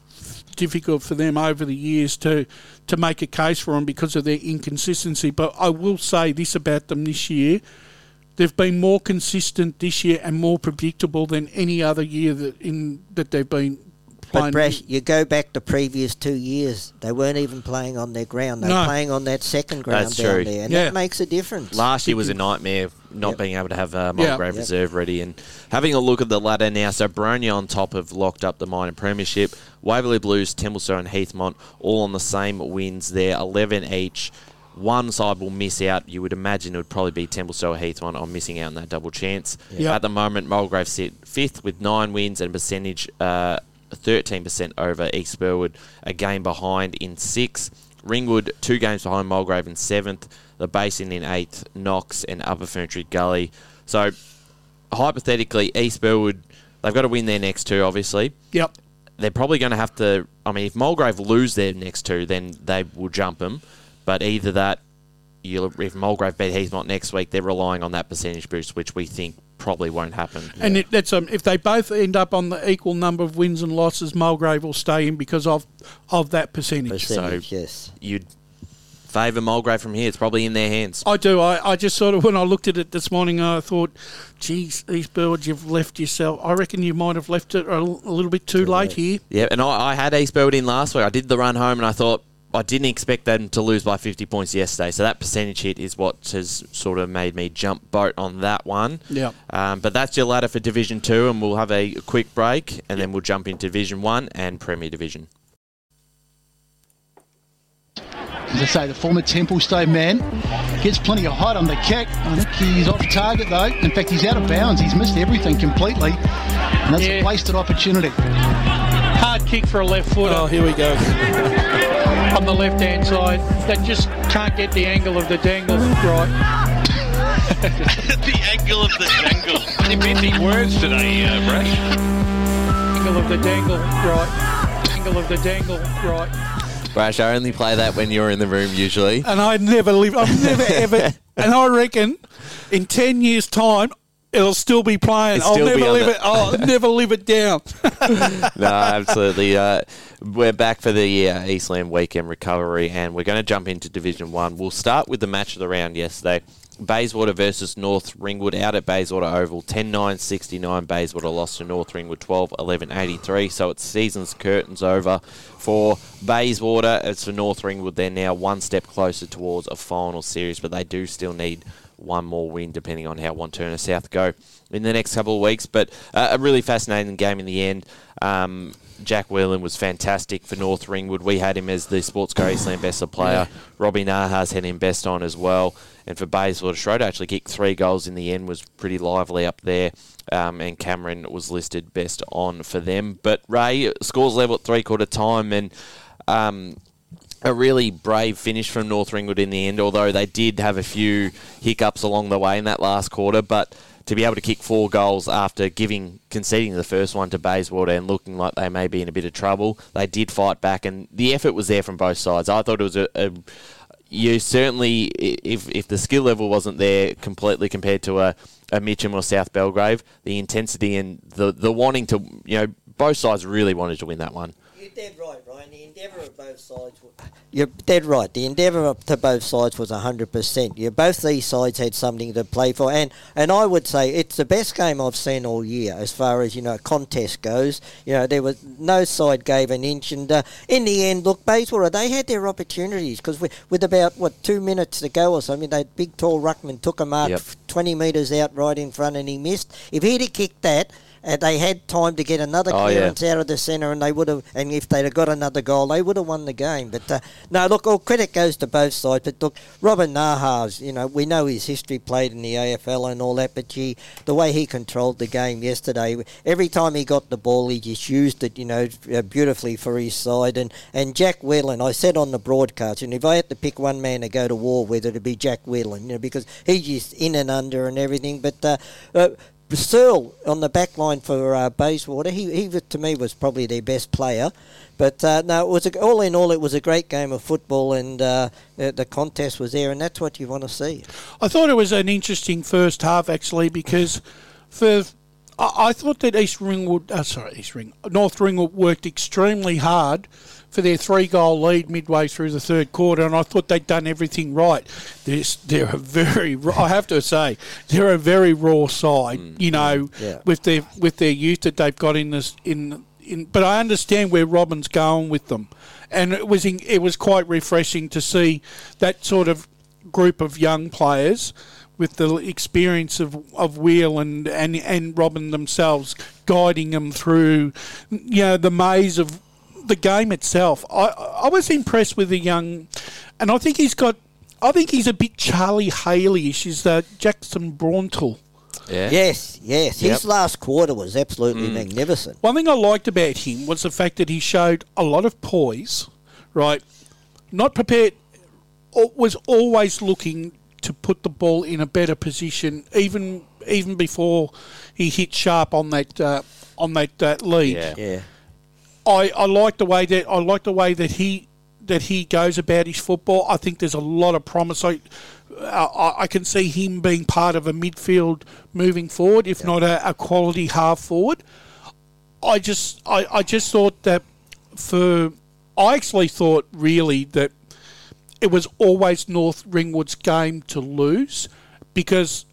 difficult for them over the years to to make a case for them because of their inconsistency. But I will say this about them this year: they've been more consistent this year and more predictable than any other year that in that they've been But playing. Brash, you go back the previous two years, they weren't even playing on their ground. They were No. playing on that second ground That's down true. there, and Yeah. that makes a difference. Last year was a nightmare not Yep. being able to have uh, Yeah. Mulgrave Yep. reserve ready. And having a look at the ladder now, so Boronia on top have locked up the minor premiership. Waverley Blues, Templestowe and Heathmont all on the same wins there, 11 each. One side will miss out. You would imagine it would probably be Templestowe Heath Heathmont on missing out on that double chance. Yep. At the moment, Mulgrave sit fifth with nine wins and a percentage uh, 13% over East Burwood, a game behind in six. Ringwood, two games behind Mulgrave in seventh. The Basin in eighth. Knox and Upper Ferntree Gully. So, hypothetically, East Burwood, they've got to win their next two, obviously. Yep. They're probably going to have to. I mean, if Mulgrave lose their next two, then they will jump them. But either that, you'll, if Mulgrave beat Heathmont next week, they're relying on that percentage boost, which we think probably won't happen. And it, that's um, if they both end up on the equal number of wins and losses, Mulgrave will stay in because of of that percentage. Percentage, yes. You'd favour Mulgrave from here. It's probably in their hands. I do. I, I just sort of when I looked at it this morning, I thought, "Geez, these birds, you've left yourself. I reckon you might have left it a, l- a little bit too late here." Yeah, and I, I had East Burwood in last week. I did the run home, and I thought I didn't expect them to lose by 50 points yesterday. So that percentage hit is what has sort of made me jump boat on that one. Yeah. Um, but that's your ladder for Division Two, and we'll have a quick break, and then we'll jump into Division One and Premier Division. As I say, the former Templestowe man gets plenty of height on the kick. I think he's off target though. In fact, he's out of bounds. He's missed everything completely. And that's Yeah. a wasted opportunity. Hard kick for a left footer. Oh, here we go. on the left hand side, that just can't get the angle of the dangle right. the angle of the jangle. Inventing words today, uh, Brash. Angle of the dangle right. Angle of the dangle right. Brash, I only play that when you're in the room usually. and I never live. I've never ever. And I reckon in ten years' time, it'll still be playing. It'll I'll never live the- it. I'll never live it down. no, absolutely. Uh, we're back for the uh, Eastland weekend recovery, and we're going to jump into Division One. We'll start with the match of the round yesterday. Bayswater versus North Ringwood out at Bayswater Oval 10 9 69. Bayswater lost to North Ringwood 12 11 83. So it's season's curtains over for Bayswater. It's for North Ringwood. They're now one step closer towards a final series, but they do still need one more win depending on how Wantirna South go in the next couple of weeks. But uh, a really fascinating game in the end. Um, Jack Whelan was fantastic for North Ringwood. We had him as the Sportsco Eastland Best of Player. Robbie Nahas had him best on as well. And for Bayswater, Schroeder actually kicked three goals in the end, was pretty lively up there. Um, and Cameron was listed best on for them. But Ray scores level at three quarter time and. Um, a really brave finish from North Ringwood in the end, although they did have a few hiccups along the way in that last quarter. But to be able to kick four goals after giving conceding the first one to Bayswater and looking like they may be in a bit of trouble, they did fight back, and the effort was there from both sides. I thought it was a, a you certainly, if if the skill level wasn't there completely compared to a, a Mitcham or South Belgrave, the intensity and the the wanting to, you know, both sides really wanted to win that one. You're dead right, Ryan. The endeavour of both sides. Was, you're dead right. The endeavour to both sides was hundred percent. You both these sides had something to play for, and and I would say it's the best game I've seen all year as far as you know contest goes. You know there was no side gave an inch, and uh, in the end, look, Bayswater they had their opportunities because with about what two minutes to go or something, that big tall ruckman took a mark Yep. twenty metres out right in front, and he missed. If he'd have kicked that. Uh, they had time to get another Oh, yeah. clearance out of the centre, and they would have. And if they'd have got another goal, they would have won the game. But uh, no, look, all credit goes to both sides. But look, Robin Nahas, you know, we know his history, played in the AFL and all that. But gee, the way he controlled the game yesterday, every time he got the ball, he just used it, you know, uh, beautifully for his side. And and Jack Whelan, I said on the broadcast, and if I had to pick one man to go to war with, it'd be Jack Whelan, you know, because he's just in and under and everything. But uh, uh, Searle on the back line for uh, Bayswater, he, he to me was probably their best player. But uh, no, it was a, all in all, it was a great game of football, and uh, the, the contest was there, and that's what you want to see. I thought it was an interesting first half actually because for I, I thought that East Ringwood, uh, sorry, East Ring, North Ringwood worked extremely hard for their three goal lead midway through the third quarter, and I thought they'd done everything right. They're, they're a very, I have to say, they're a very raw side. Mm. You know, Yeah. with their with their youth that they've got in this in. In, but I understand where Robin's going with them, and it was in, it was quite refreshing to see that sort of group of young players with the experience of, of Wheel and, and, and Robin themselves guiding them through you know the maze of the game itself. I I was impressed with the young and I think he's got I think he's a bit Charlie Haley-ish is uh, Jackson Brauntel. Yeah. Yes, yes, Yep. his last quarter was absolutely magnificent. One thing I liked about him was the fact that he showed a lot of poise, right? Not prepared, was always looking to put the ball in a better position, even even before he hit sharp on that uh, on that uh, lead. Yeah. Yeah, I, I like the way that I like the way that he that he goes about his football. I think there's a lot of promise. I, uh, I, I can see him being part of a midfield moving forward, if not a, a quality half forward. I just I, I just thought that for I actually thought really that it was always North Ringwood's game to lose because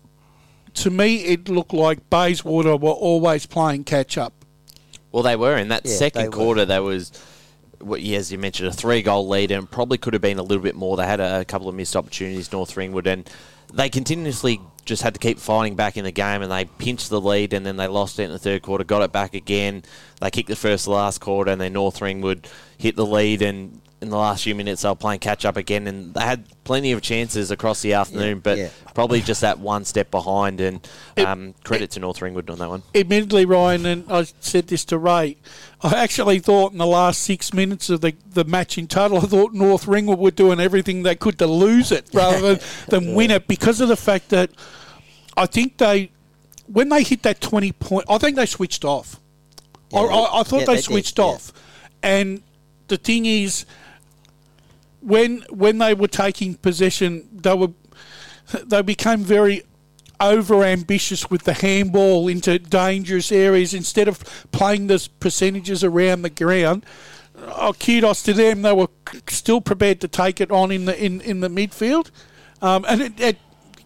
to me it looked like Bayswater were always playing catch up. Well, they were in that Yeah, they second were. quarter. There was, what- yeah, as you mentioned, a three-goal lead, and probably could have been a little bit more. They had a, a couple of missed opportunities, North Ringwood, and they continuously just had to keep fighting back in the game, and they pinched the lead, and then they lost it in the third quarter, got it back again. They kicked the first, last quarter, and then North Ringwood hit the lead, and in the last few minutes they were playing catch up again, and they had plenty of chances across the afternoon, but yeah. probably just that one step behind. And um, credit to North Ringwood on that one. admittedly, Ryan, and I said this to Ray, I actually thought in the last six minutes of the, the match in total, I thought North Ringwood were doing everything they could to lose it rather than, than win it because of the fact that I think they, when they hit that 20 point, I think they switched off. I, I, I thought Yeah, they, they did, switched yeah. off. And the thing is, when when they were taking possession, they were they became very over ambitious with the handball into dangerous areas instead of playing the percentages around the ground. Oh, kudos to them; they were still prepared to take it on in the in, in the midfield, um, and it, it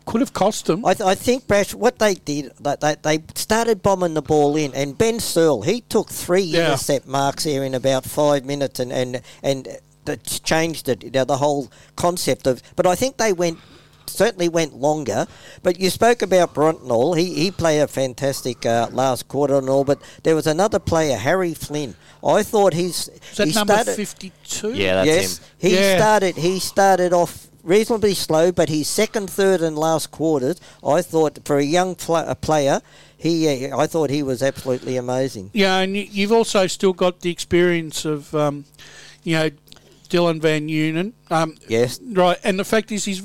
could have cost them. I, th- I think, Brash, what they did, they, they, they started bombing the ball in, and Ben Searle, he took three Yeah. intercept marks here in about five minutes, and and and that changed it, you know, the whole concept of. But I think they went. Certainly went longer, but you spoke about Brontenall. He he played a fantastic uh, last quarter and all. But there was another player, Harry Flynn. I thought he's Is that he number fifty-two? Yeah, that's yes, him. he Yeah. started. He started off reasonably slow, but his second, third, and last quarters, I thought for a young pl- a player, he uh, I thought he was absolutely amazing. Yeah, and you- you've also still got the experience of, um, you know, Dylan Van Unen. Um, Yes. Right, and the fact is, he's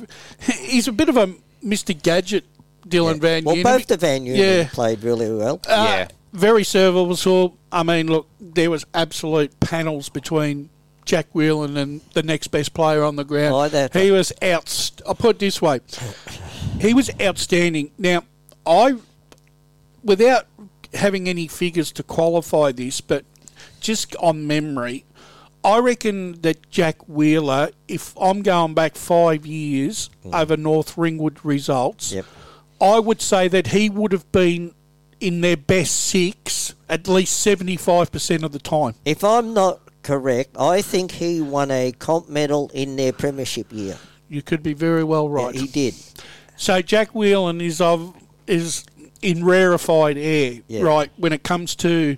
he's a bit of a Mr. Gadget, Dylan Van well, Unen. both the Van Unen Yeah. played really well. Uh, Yeah. Very serviceable. I mean, look, there was absolute panels between Jack Whelan and the next best player on the ground. Oh, that- he was out. I'll put it this way: he was outstanding. Now, I, without having any figures to qualify this, but just on memory, I reckon that Jack Whelan, if I'm going back five years mm. over North Ringwood results, Yep. I would say that he would have been in their best six at least 75% of the time. If I'm not correct, I think he won a comp medal in their premiership year. You could be very well Yeah, right. he did. So Jack Whelan is of is in rarefied air, Yeah. right? When it comes to,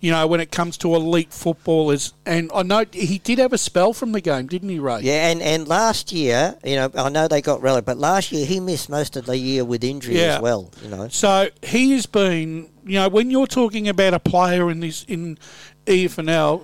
you know, when it comes to elite footballers, and I know he did have a spell from the game, didn't he, Ray? Yeah, and, and last year, you know, I know they got relevant, but last year he missed most of the year with injury Yeah. as well. You know, So he has been, you know, when you're talking about a player in this in EFNL,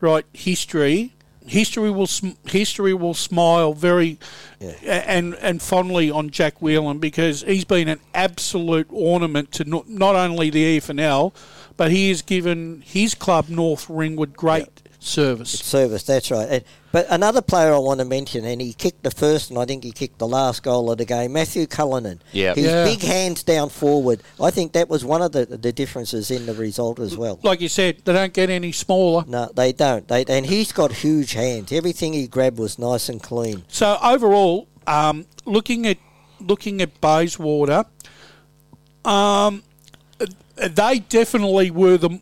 right? History, history will sm- history will smile very a- and and fondly on Jack Whelan because he's been an absolute ornament to not, not only the EFNL, but he has given his club North Ringwood great service. service. That's right. And, but another player I want to mention, and he kicked the first, and I think he kicked the last goal of the game. Matthew Cullinan. Yep. his Yeah. big hands down forward. I think that was one of the the differences in the result as well. Like you said, they don't get any smaller. No, they don't. They and he's got huge hands. Everything he grabbed was nice and clean. So overall, um, looking at looking at Bayswater, um, they definitely were the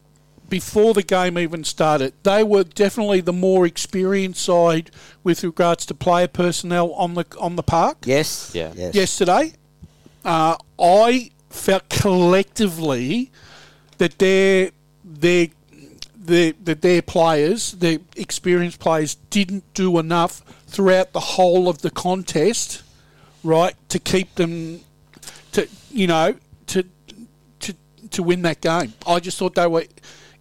before the game even started. They were definitely the more experienced side with regards to player personnel on the on the park Yes. Yeah. Yes. yesterday. Uh, I felt collectively that their their their that their players, their experienced players, didn't do enough throughout the whole of the contest, right, to keep them to you know to to to win that game. I just thought they were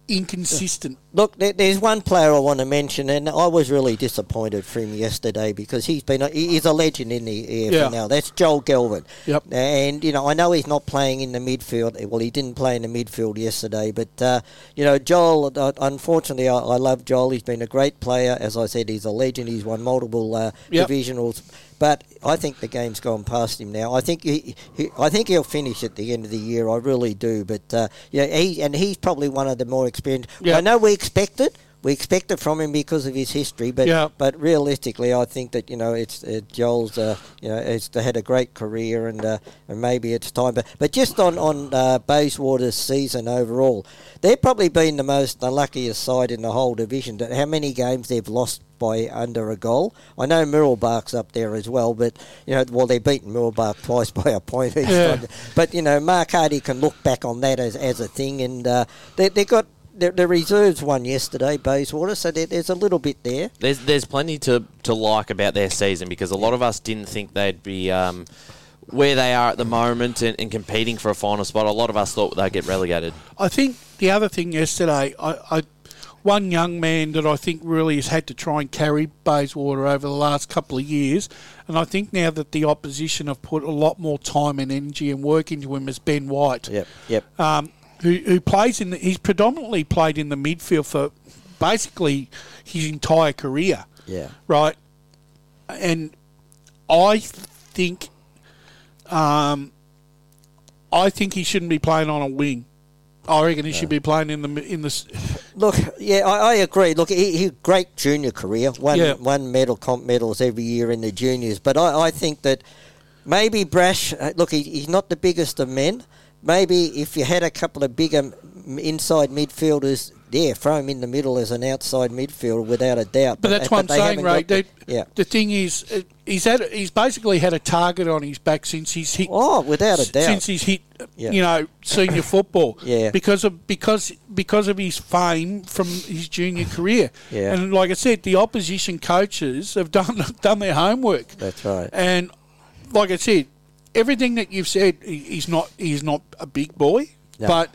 inconsistent. Look, there, there's one player I want to mention, and I was really disappointed for him yesterday because he's been a, he's a legend in the EFL Yeah. now. That's Joel Gelvin. Yep. And you know, I know he's not playing in the midfield. Well, he didn't play in the midfield yesterday, but uh, you know, Joel. Uh, unfortunately, I, I love Joel. He's been a great player. As I said, he's a legend. He's won multiple uh, Yep. divisionals. But I think the game's gone past him now. I think he, he I think he'll finish at the end of the year. I really do. But uh, yeah, he and he's probably one of the more experienced. Yeah. I know we expect it. We expect it from him because of his history, but Yeah. but realistically, I think that you know it's uh, Joel's. Uh, you know, it's had a great career, and uh, and maybe it's time. But but just on on uh, Bayswater's season overall, they've probably been the most unluckiest side in the whole division. How many games they've lost by under a goal? I know Mooroolbark's up there as well, but you know, well they've beaten Mooroolbark twice by a point each Yeah. time. But you know, Mark Hardy can look back on that as, as a thing, and uh, they they got. The, the reserves won yesterday, Bayswater, so there, there's a little bit there. There's there's plenty to, to like about their season because a lot of us didn't think they'd be um, where they are at the moment and, and competing for a final spot. A lot of us thought they'd get relegated. I think the other thing yesterday, I, I one young man that I think really has had to try and carry Bayswater over the last couple of years, and I think now that the opposition have put a lot more time and energy and work into him is Ben White. Yep, yep. um, who, who plays in the, he's predominantly played in the midfield for basically his entire career, Yeah. right? And I think, um, I think he shouldn't be playing on a wing. I reckon he should be playing in the in the. Look, yeah, I, I agree. Look, he, he great junior career, won Yeah. one medal, comp medals every year in the juniors. But I, I think that maybe Brash. Uh, look, he, he's not the biggest of men. Maybe if you had a couple of bigger inside midfielders, yeah, throw him in the middle as an outside midfielder without a doubt. But that's what I'm saying, Ray. the- yeah. the thing is, uh, he's had he's basically had a target on his back since he's hit. Oh, without a doubt. Since he's hit, Yeah. you know, senior football. Yeah. Because of because because of his fame from his junior career. Yeah. And like I said, the opposition coaches have done done their homework. That's right. And like I said, everything that you've said, he's not he's not a big boy, but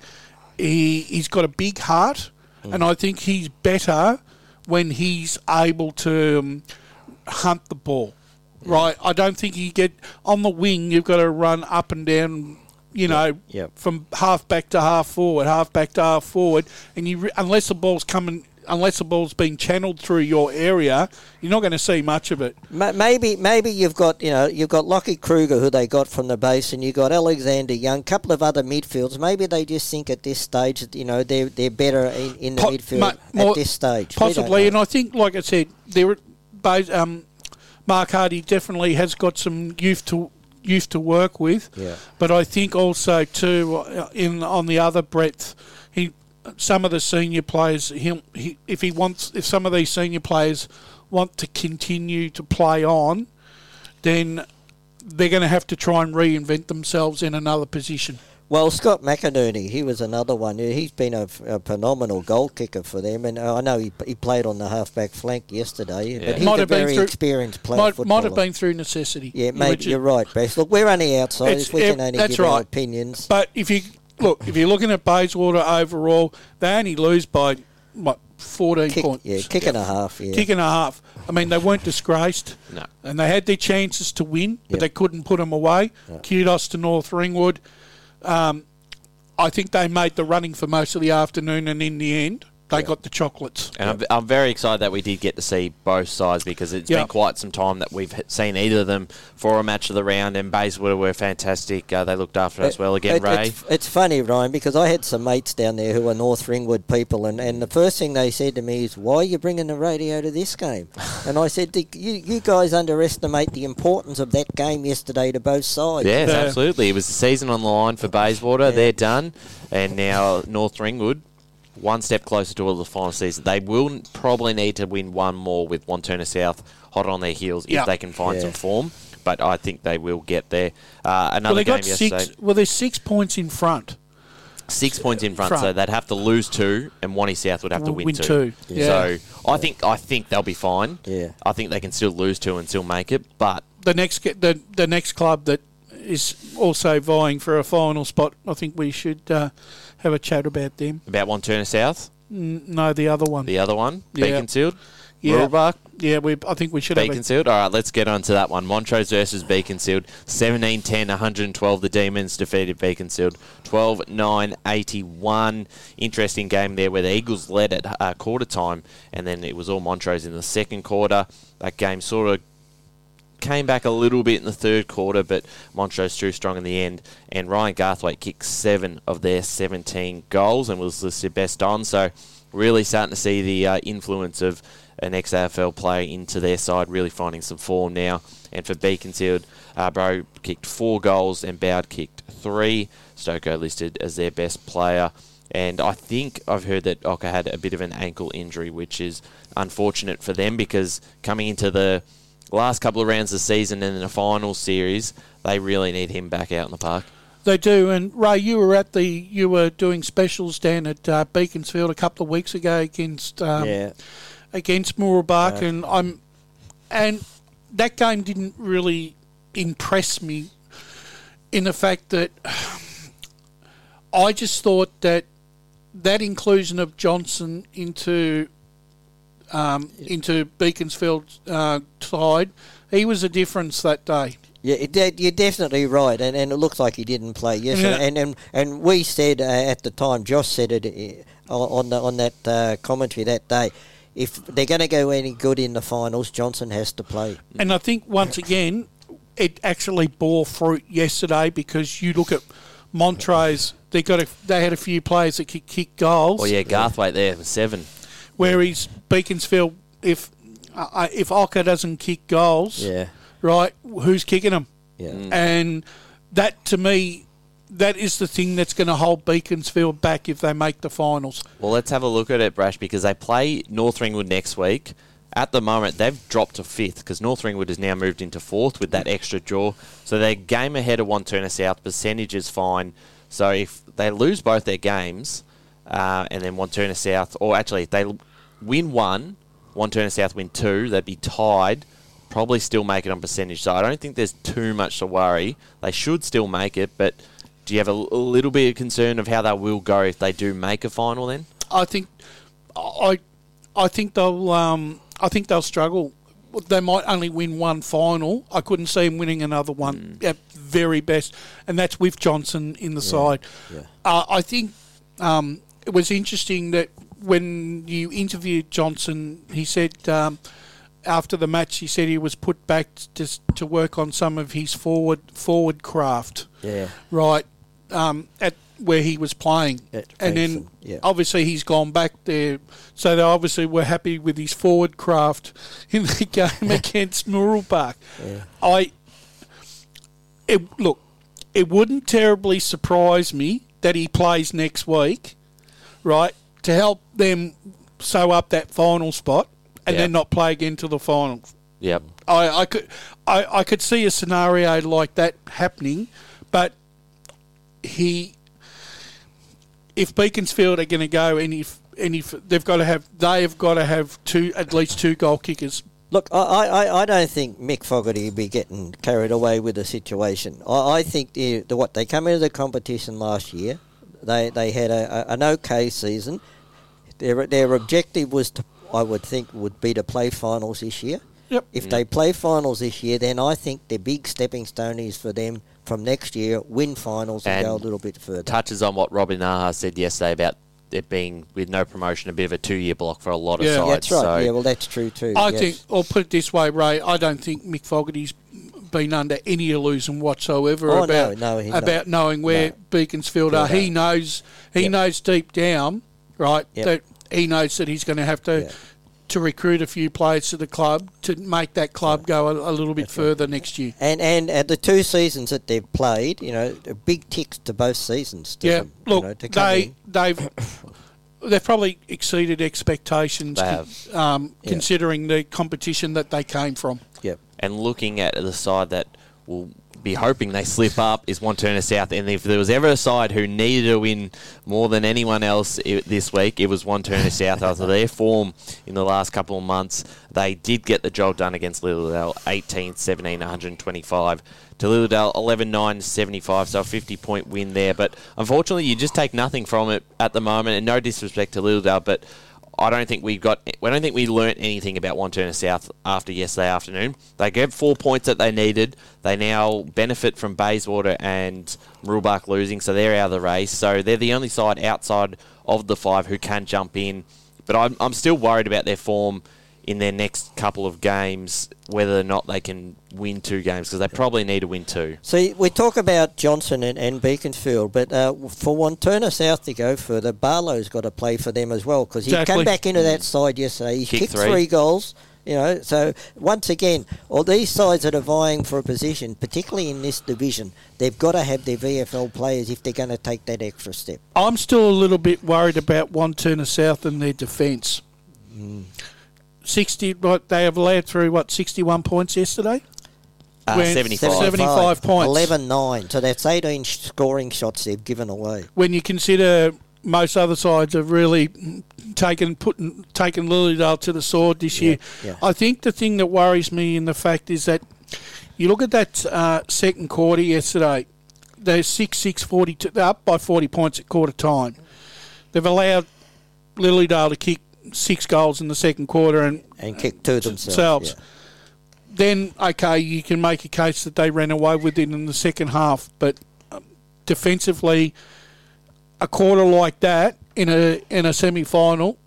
he he's got a big heart, Mm. and I think he's better when he's able to um, hunt the ball. Right, I don't think he get on the wing. You've got to run up and down. You know, Yep. from half back to half forward, half back to half forward, and you re- unless the ball's coming, unless the ball's being channeled through your area, you're not going to see much of it. Maybe, maybe you've got you know you've got Lockie Kruger who they got from the base, and you've got Alexander Young, a couple of other midfields. Maybe they just think at this stage you know they're they're better in, in the Po- midfield ma- more- at this stage. Possibly, and I think, like I said, there, both, um, Mark Hardy definitely has got some youth to youth to work with. Yeah. But I think also too, uh, in on the other breadth, he some of the senior players, he, he if he wants, if some of these senior players want to continue to play on, then they're going to have to try and reinvent themselves in another position. Well, Scott McInerney, he was another one. He's been a, a phenomenal goal kicker for them, and uh, I know he, he played on the halfback flank yesterday. Yeah. But he's Might a have been very through- experienced player. Might, might have been through necessity. Yeah, mate, you're right, Bess. Look, we're only outsiders. It's- We can only that's give our opinions. But if you look, if you're looking at Bayswater overall, they only lose by what 14 Kick, points. yeah, kick and a half. Yeah. Kick and a half. I mean, they weren't disgraced. No. And they had their chances to win, but Yeah. they couldn't put them away. Kudos to North Ringwood. Um, I think they made the running for most of the afternoon, and in the end, they got the chocolates. And I'm, I'm very excited that we did get to see both sides because it's Yeah. been quite some time that we've seen either of them for a match of the round. And Bayswater were fantastic. Uh, they looked after us well again, It- Ray. It's, it's funny, Ryan, because I had some mates down there who are North Ringwood people, and, and the first thing they said to me is, "Why are you bringing the radio to this game?" and I said, "You you guys underestimate the importance of that game yesterday to both sides." Yes, Yeah. absolutely. It was the season on the line for Bayswater. They're done. And now North Ringwood, one step closer to all the final season. They will probably need to win one more with Wantirna South hot on their heels Yeah. if they can find Yeah. some form. But I think they will get there. Uh, another Well, they game got yesterday. six. Well, they're six points in front. Six points in front, Front. so they'd have to lose two, and Wanty South would have to win, Win two, yeah. So I think I think they'll be fine. Yeah. I think they can still lose two and still make it. But The next, the the next club that is also vying for a final spot, I think we should uh, have a chat about them. about Wantirna South, N- No, the other one. the other one, Yeah. Beaconsfield, Yeah. Yeah, we. I think we should have. Beaconsfield. All right, let's get on to that one. Montrose versus Beaconsfield. 17 10, 112. The Demons defeated Beaconsfield. 12 9, 81. Interesting game there where the Eagles led at uh, quarter time, and then it was all Montrose in the second quarter. That game sort of came back a little bit in the third quarter, but Montrose too strong in the end. And Ryan Garthwaite kicked seven of their 17 goals and was listed best on. So really starting to see the uh, influence of an ex-AFL player into their side, really finding some form now. And for Beaconsfield, uh, Bro kicked four goals and Bowd kicked three. Stoko listed as their best player. And I think I've heard that Oka had a bit of an ankle injury, which is unfortunate for them because coming into the last couple of rounds of the season and in the final series, they really need him back out in the park. They do, and Ray, you were at the you were doing specials down at uh, Beaconsfield a couple of weeks ago against um, yeah. against Mooroolbark, and I'm and that game didn't really impress me in the fact that I just thought that that inclusion of Johnson into um, into Beaconsfield uh, side, he was a difference that day. Yeah, it, you're definitely right, and, and it looks like he didn't play yesterday. Yeah. And, and and we said uh, at the time, Josh said it uh, on the, on that uh, commentary that day. If they're going to go any good in the finals, Johnson has to play. And I think once again, it actually bore fruit yesterday because you look at Montrose. They got a, they had a few players that could kick goals. Oh yeah, Garthwaite there for seven. Whereas Beaconsfield, if uh, if Ocker doesn't kick goals, Yeah, right, who's kicking them? yeah. And that to me, that is the thing that's going to hold Beaconsfield back if they make the finals. Well, let's have a look at it, Brash, because they play North Ringwood next week. At the moment, they've dropped to fifth because North Ringwood has now moved into fourth with that extra draw. So they're game ahead of Wantirna South. Percentage is fine. So if they lose both their games, uh, and then Wantirna South, or actually if they l- win one, Wantirna South win two, they'd be tied. Probably still make it on percentage. So I don't think there's too much to worry. They should still make it, but do you have a little bit of concern of how they will go if they do make a final then? I think, I, I think they'll, um, I think they'll struggle. They might only win one final. I couldn't see them winning another one at very best, and that's with Johnson in the side. yeah. Uh, I think um, it was interesting that when you interviewed Johnson, he said um, after the match, he said he was put back just to work on some of his forward forward craft Yeah. right um, at where he was playing, At and then yeah. obviously he's gone back there. So they obviously were happy with his forward craft in the game against Mooroolbark. I it look, it wouldn't terribly surprise me that he plays next week, right, to help them sew up that final spot and Yeah. then not play again to the finals. Yep. I, I could I, I could see a scenario like that happening, but he if Beaconsfield are going to go and if and if they've got to have they have got to have two at least two goal kickers. Look, I, I, I don't think Mick Fogarty will be getting carried away with the situation. I, I think the, the, what they come into the competition last year, they they had a, a, an okay season. Their their objective was to, I would think, would be to play finals this year. Yep. If they play finals this year, then I think the big stepping stone is for them from next year win finals and, And go a little bit further. touches on what Robin Naha said yesterday about it being with no promotion a bit of a two-year block for a lot of Yeah. sides. That's right. So yeah, well, that's true too. I yes. think, or put it this way, Ray, I don't think Mick Fogarty's been under any illusion whatsoever Oh, about no, no. about knowing where No. Beaconsfield are. He knows he Yep. knows deep down, right, Yep. that he knows that he's going to have to Yeah. to recruit a few players to the club to make that club go a, a little bit further next year. And and at the two seasons that they've played, you know, big ticks to both seasons. To Yeah, them, you look, know, to come they in. they've they've probably exceeded expectations, They have. um, Yeah. considering the competition that they came from. And looking at the side that will be hoping they slip up is Wantirna South. And if there was ever a side who needed to win more than anyone else this week, it was Wantirna South. After their form in the last couple of months, they did get the job done against Lilydale 18 17 125 to Lilydale 11 9 75. So a 50 point win there. But unfortunately, you just take nothing from it at the moment. And no disrespect to Lilydale, but I don't think we got. I don't think we learnt anything about Wantirna South after yesterday afternoon. They gave four points that they needed. They now benefit from Bayswater and Mooroolbark losing, so they're out of the race. So they're the only side outside of the five who can jump in. But I'm, I'm still worried about their form in their next couple of games whether or not they can win two games because they probably need to win two. See, we talk about Johnson and, and Beaconsfield, but uh, for Wantirna South to go further, Barlow's got to play for them as well because he Exactly. came back into that side yesterday. He Kicked kicked three. three. goals. You know, so once again, all these sides that are vying for a position, particularly in this division, they've got to have their VFL players if they're going to take that extra step. I'm still a little bit worried about Wantirna South and their defence. Sixty, what they have allowed through what sixty-one points yesterday. Uh, When- 75. 75 points. 11 9. So that's 18 scoring shots they've given away. When you consider most other sides have really taken putting taken Lilydale to the sword this year, yeah. I think the thing that worries me in the fact is that you look at that uh, second quarter yesterday. They're six six forty two. They're up by forty points at quarter time. They've allowed Lilydale to kick six goals in the second quarter, and And kick two themselves. themselves. yeah. then okay, you can make a case that they ran away with it in the second half, but um, defensively, a quarter like that in a in a semi final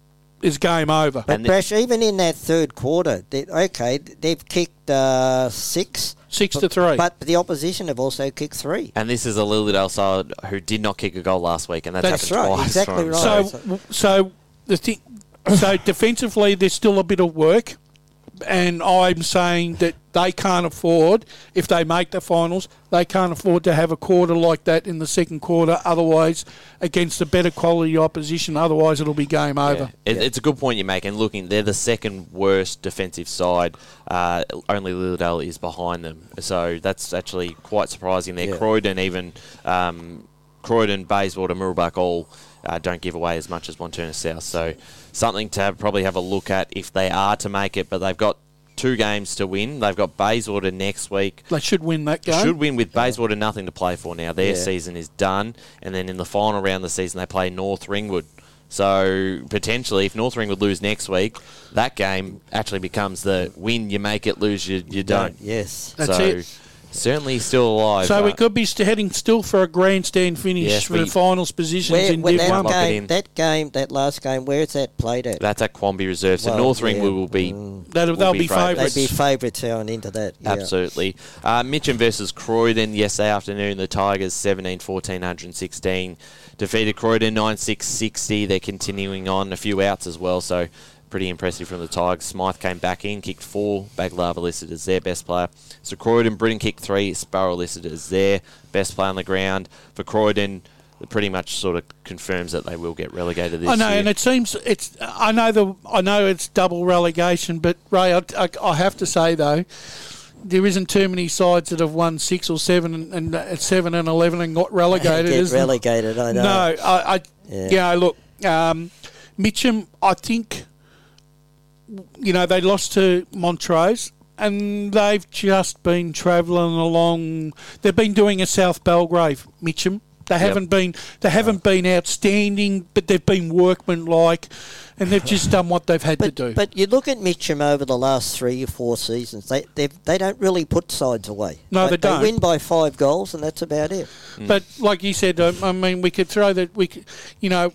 is game over. But And Brash, even in that third quarter, they, okay, they've kicked uh, six. Six to three. But the opposition have also kicked three. And this is a Lilydale side who did not kick a goal last week, and that's, That's right, twice. exactly right. so so the thing, so defensively, there's still a bit of work, and I'm saying that they can't afford if they make the finals, they can't afford to have a quarter like that in the second quarter. Otherwise, against a better quality opposition, otherwise it'll be game over. Yeah. It, It's a good point you make. And looking, they're the second worst defensive side. Uh, only Lilydale is behind them. So that's actually quite surprising there. Yeah. Croydon, even um, Croydon, Bayswater, Mooroolbark all uh, don't give away as much as Wantirna South. So something to have, probably have a look at if they are to make it. But they've got two games to win. They've got Bayswater next week. They should win that game. Should win with Bayswater nothing to play for now. Their Yeah. season is done, and then in the final round of the season they play North Ringwood. So potentially, if North Ringwood lose next week, that game actually becomes the win. You make it, lose you you don't. Yes. That's so it. Certainly still alive. So we could be st- heading still for a grandstand finish Yes, for we- the finals positions Where, in where Div that, One. Game, in. that game, that last game, where's that played at? That's at Quambee Reserve. So Well, North yeah. Ringwood will be That'll, they'll be be favourites. favourites. They'd be favourites going into that. Yeah. Absolutely. Uh, Mitcham versus Croydon yesterday afternoon. The Tigers 17 14 116 defeated Croydon 9 6 60. They're continuing on. A few outs as well, so pretty impressive from the Tigers. Smythe came back in, kicked four. Baglava listed as their best player. So Croydon, Britain kicked three. Sparrow listed as their best player on the ground. For Croydon, it pretty much sort of confirms that they will get relegated this year. I know, year. and it seems it's. I know the. I know it's double relegation, but Ray, I, I, I have to say though, there isn't too many sides that have won six or seven and, and uh, seven and eleven and got relegated. Get is there? relegated, I know. No, I, I Yeah. you know, look, um, Mitcham, I think, you know, they lost to Montrose. And they've just been travelling along. They've been doing a South Belgrave, Mitcham. They haven't been. They haven't been outstanding, but they've been workmanlike, and they've just done what they've had to do. but you look at Mitcham over the last three or four seasons, they they've- they don't really put sides away. No, they don't. win by five goals, and that's about it. But like you said, um, I mean, we could throw that. We, could, you know,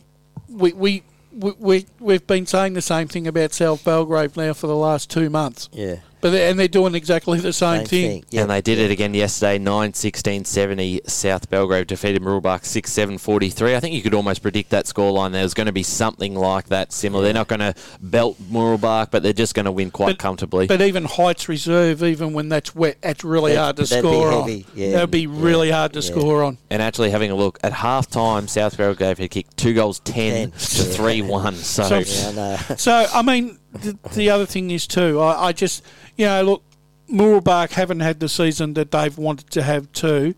we we. We, we, we've been saying the same thing about South Belgrave now for the last two months. Yeah. But they, and they're doing exactly the same, thing. Yeah. And they did it again yesterday, 9 16 70. South Belgrave defeated Mooroolbark 6 7 43. I think you could almost predict that scoreline. There's going to be something like that similar. They're not going to belt Mooroolbark, but they're just going to win quite But- comfortably. But even Heights Reserve, even when that's wet, that's really That- hard to score on. yeah. That'd be really hard to Yeah. score on. and actually having a look, at half time, South Belgrave had kicked two goals 10, Ten. to 3 1. So, So- Yeah, I. So, I mean, the, the other thing is too, I, I just, you know, look, Mooroolbark haven't had the season that they've wanted to have too,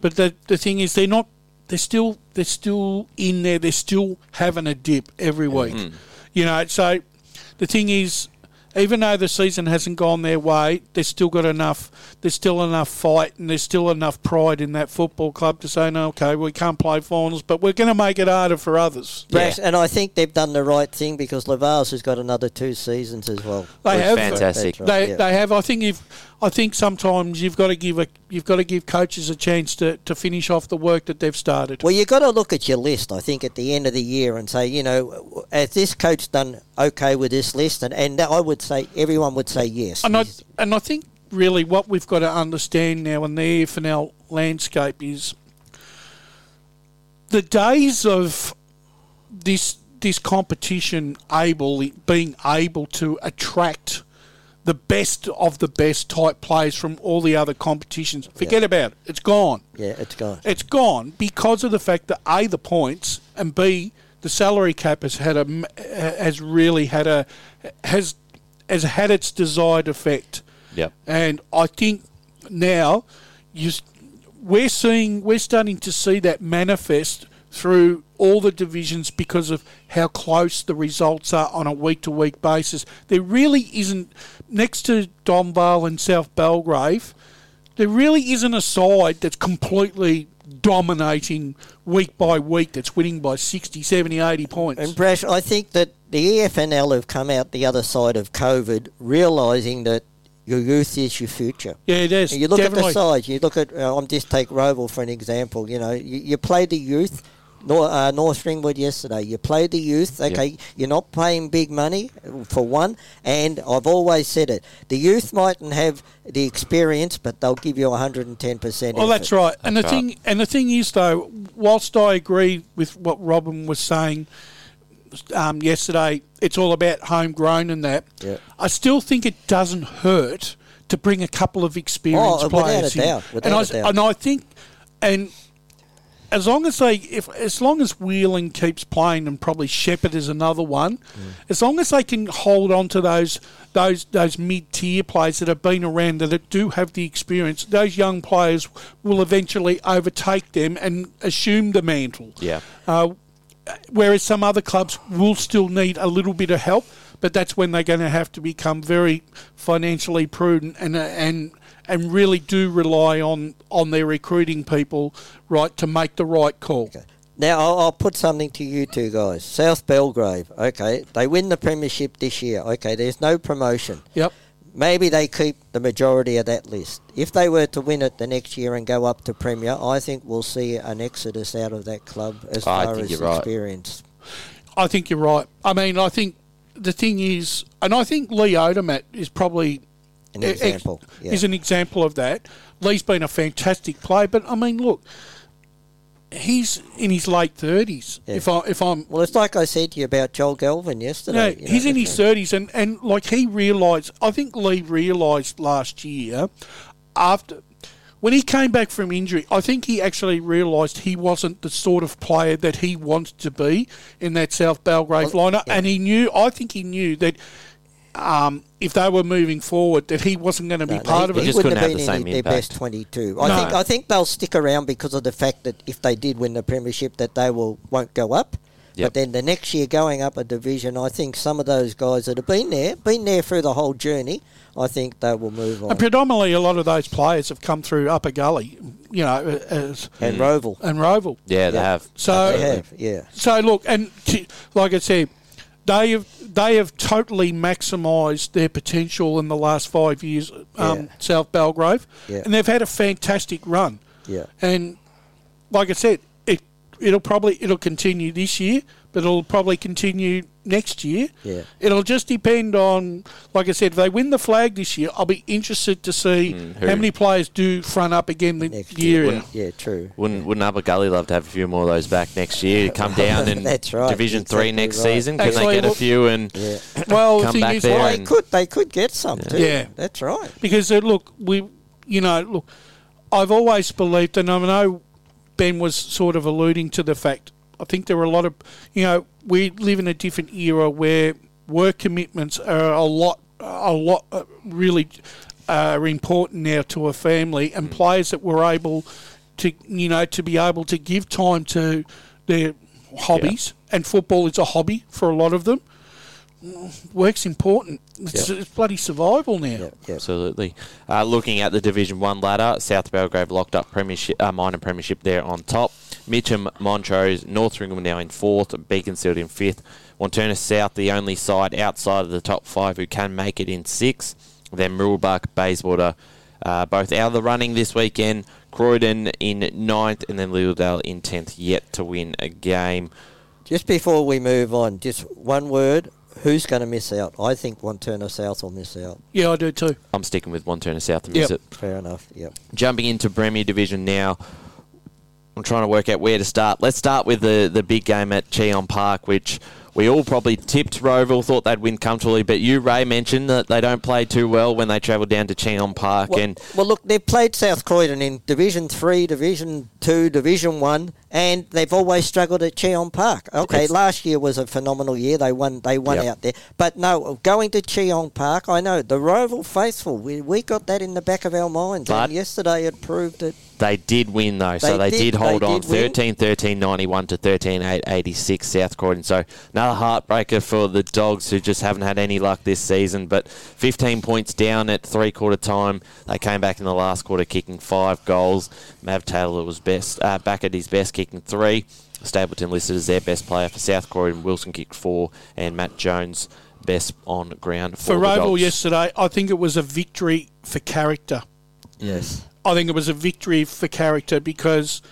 but the the thing is, they're not, they're still, they're still in there, they're still having a dip every week, mm-hmm. you know. So, the thing is, even though the season hasn't gone their way, they've still got enough. There's still enough fight, and there's still enough pride in that football club to say, no, okay, we can't play finals, but we're going to make it harder for others. Brash, and I think they've done the right thing because Lavals has got another two seasons as well. They Looks have fantastic. Right, They, yeah. they have. I think if I think sometimes you've got to give a you've got to give coaches a chance to, to finish off the work that they've started. Well, you've got to look at your list, I think, at the end of the year and say, you know, has this coach done okay with this list? And, and I would would say everyone would say yes. And I, and I think really what we've got to understand now in the EFNL landscape is the days of this this competition able being able to attract the best of the best type players from all the other competitions. Forget about it. It's gone. yeah, it's gone. It's gone because of the fact that a the points and b the salary cap has had a has really had a has has had its desired effect. Yep. And I think now you we're seeing we're starting to see that manifest through all the divisions because of how close the results are on a week to week basis. There really isn't next to Donvale and South Belgrave, there really isn't a side that's completely dominating week by week that's winning by 60, 70, 80 points. And Brash, I think that the EFNL have come out the other side of COVID, realising that your youth is your future. yeah, it is. You look definitely. at the sides. You look at. Uh, I'm just take Rowville for an example. You know, you, you play the youth. North, uh, North Ringwood yesterday. You play the youth. Okay, you're not paying big money for one, and I've always said it. The youth mightn't have the experience, but they'll give you 110 percent. Well, that's right. And the right. thing, and the thing is, though, whilst I agree with what Robin was saying um, yesterday, it's all about homegrown and that. Yeah. I still think it doesn't hurt to bring a couple of experienced Oh, players in. doubt, and, I, doubt. and I think, and as long as they, if as long as Wheeling keeps playing, and probably Shepherd is another one, as long as they can hold on to those those those mid tier players that have been around that do have the experience, those young players will eventually overtake them and assume the mantle. Yeah. Uh, whereas some other clubs will still need a little bit of help, but that's when they're going to have to become very financially prudent and uh, and and really do rely on on their recruiting people right to make the right call. Now I'll, I'll put something to you two guys. South Belgrave. Okay, they win the premiership this year. Okay, there's no promotion. Yep. Maybe they keep the majority of that list. If they were to win it the next year and go up to Premier, I think we'll see an exodus out of that club as I far think as you're right. experience. I think you're right. I mean, I think the thing is, and I think Lee Odermatt is probably An e- ex- example. Yeah. is an example of that. Lee's been a fantastic player, but I mean, look, he's in his late thirties. Yeah. If I if I'm well, it's like I said to you about Joel Galvin yesterday. you know, he's in his thirties, and, and like he realised. I think Lee realised last year after when he came back from injury. I think he actually realised he wasn't the sort of player that he wanted to be in that South Belgrave Well, lineup, yeah. and he knew. I think he knew that. Um, if they were moving forward, that he wasn't going to be No, part he, of he it. just wouldn't couldn't have have been the in same their best 22. I No. think I think they'll stick around because of the fact that if they did win the premiership, that they will won't go up. Yep. But then the next year going up a division, I think some of those guys that have been there, been there through the whole journey, I think they will move on. And predominantly, a lot of those players have come through Upper Gully, you know, as and Rowville. and Rowville. Yeah, they Yeah. have. So They have, yeah. So look, and t- like I said, they have they have totally maximised their potential in the last five years. Um, Yeah. South Belgrave, Yeah. and they've had a fantastic run. Yeah. And like I said, it it'll probably it'll continue this year, but it'll probably continue next year. Yeah. It'll just depend on, like I said, if they win the flag this year, I'll be interested to see who? how many players do front up again the Next year. year. Yeah, true. Wouldn't wouldn't Upper Gully love to have a few more of those back next year? Come down in That's right, Division Three next right. season. Can Actually, they get a few and Yeah. Well, the Come thing back is, there Well, they could. They could get some too. Yeah. That's right. because uh, look, we, you know, look, I've always believed, and I know Ben was sort of alluding to the fact. I think there are a lot of, you know, we live in a different era where work commitments are a lot, a lot, uh, really uh, are important now to a family, and players that were able to, you know, to be able to give time to their hobbies, and football is a hobby for a lot of them. Work's important. It's, it's bloody survival now. Yeah. yeah. Absolutely. Uh, looking at the Division One ladder, South Belgrave locked up premiership, uh, minor premiership there on top. Mitcham, Montrose, North Ringwood now in fourth, Beaconsfield in fifth. Wantirna South, the only side outside of the top five who can make it in sixth. Then Mooroolbark, Bayswater, uh, both out of the running this weekend. Croydon in ninth, and then Lilydale in tenth, yet to win a game. Just before we move on, just one word. Who's going to miss out? I think Wantirna South will miss out. Yeah, I do too. I'm sticking with Wantirna South to miss Yep. it. Fair enough. Yep. Jumping into Premier Division now. I'm trying to work out where to start. Let's start with the, the big game at Cheong Park, which we all probably tipped Rowville, thought they'd win comfortably, but you, Ray, mentioned that they don't play too well when they travel down to Cheong Park. Well, and well, look, they've played South Croydon in Division Three, Division Two, Division One, and they've always struggled at Cheong Park. Okay, last year was a phenomenal year. They won. They won Yep. out there. But no, going to Cheon Park, I know the Rowville faithful. We, we got that in the back of our minds, But- and yesterday it proved it. They did win though, so They they, did- did, hold they on did win. 13 13 91 to 13 8 86 South Croydon. So another heartbreaker for the Dogs who just haven't had any luck this season. But 15 points down at three quarter time. They came back in the last quarter kicking five goals. Mav Taylor was best uh, back at his best, kicking three. Stapleton listed as their best player for South Croydon. Wilson kicked four, and Matt Jones best on ground for, For the Rowville Dogs. yesterday, I think it was a victory for character. Yes. I think it was a victory for character because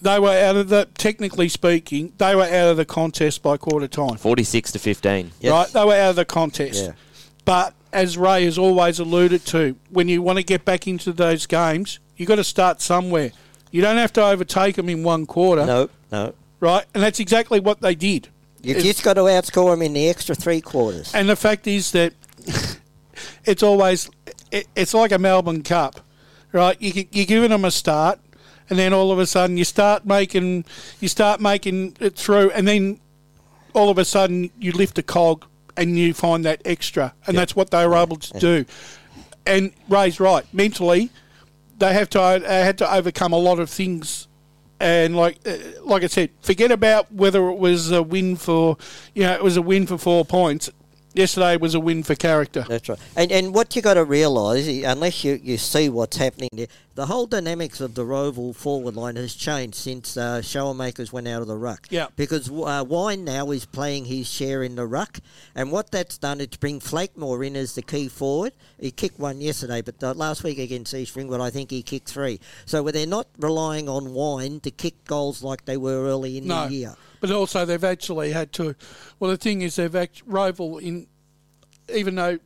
they were out of the, technically speaking, they were out of the contest by quarter time. 46 to 15. Yes. Right? They were out of the contest. Yeah. But as Ray has always alluded to, when you want to get back into those games, you've got to start somewhere. You don't have to overtake them in one quarter, No, no. right? And that's exactly what they did. You've It's- just got to outscore them in the extra three quarters. And the fact is that it's always it, it's like a Melbourne Cup, right? You, you're giving them a start, and then all of a sudden you start making you start making it through, and then all of a sudden you lift a cog and you find that extra, and that's what they were able to do. And Ray's right. Mentally, they have to they had to overcome a lot of things. And like uh, like I said, forget about whether it was a win for you know it was a win for four points. Yesterday was a win for character. That's right. And and what you got to realise, unless you, you see what's happening there, the whole dynamics of the Rowville forward line has changed since uh, Showermakers went out of the ruck. Yeah. Because uh, Wine now is playing his share in the ruck, and what that's done is bring Flakemore in as the key forward. He kicked one yesterday, but uh, last week against East Ringwood, I think he kicked three. So they're not relying on Wine to kick goals like they were early in No, the year. But also they've actually had to. Well, the thing is, they've act, Rowville in, even though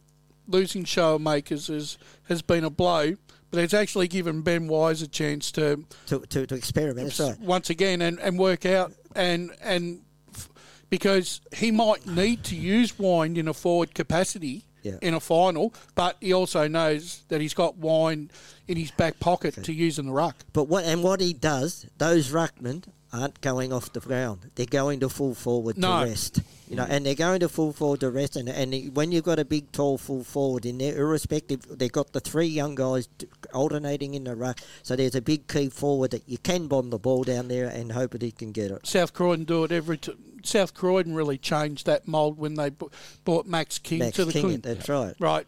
losing show makers has has been a blow, but it's actually given Ben Wise a chance to To, to, to experiment, right. once again and, and work out and and f- because he might need to use Wine in a forward capacity Yeah. in a final, but he also knows that he's got Wine in his back pocket to use in the ruck. But what and what he does, those ruckmen aren't going off the ground. They're going to full forward No. to rest. You know, and they're going to full forward to rest. And and when you've got a big, tall full forward in there, irrespective, they've got the three young guys alternating in the ruck. So there's a big key forward that you can bomb the ball down there and hope that he can get it. South Croydon do it every. T- South Croydon really changed that mould when they bu- brought Max King Max to the King, Queen. that's right. Right.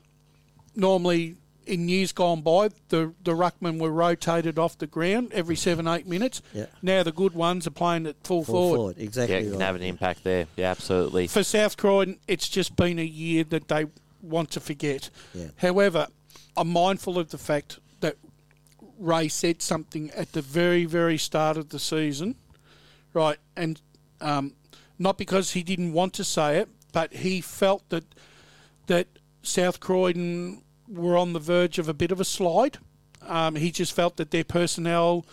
Normally, in years gone by, the the ruckmen were rotated off the ground every seven eight minutes. Yeah. Now the good ones are playing at full, Full forward. forward, exactly Yeah, it can have an impact there. Yeah, absolutely. For South Croydon, it's just been a year that they want to forget. Yeah. However, I'm mindful of the fact that Ray said something at the very, very start of the season, right? And um, not because he didn't want to say it, but he felt that that South Croydon were on the verge of a bit of a slide. Um, he just felt that their personnel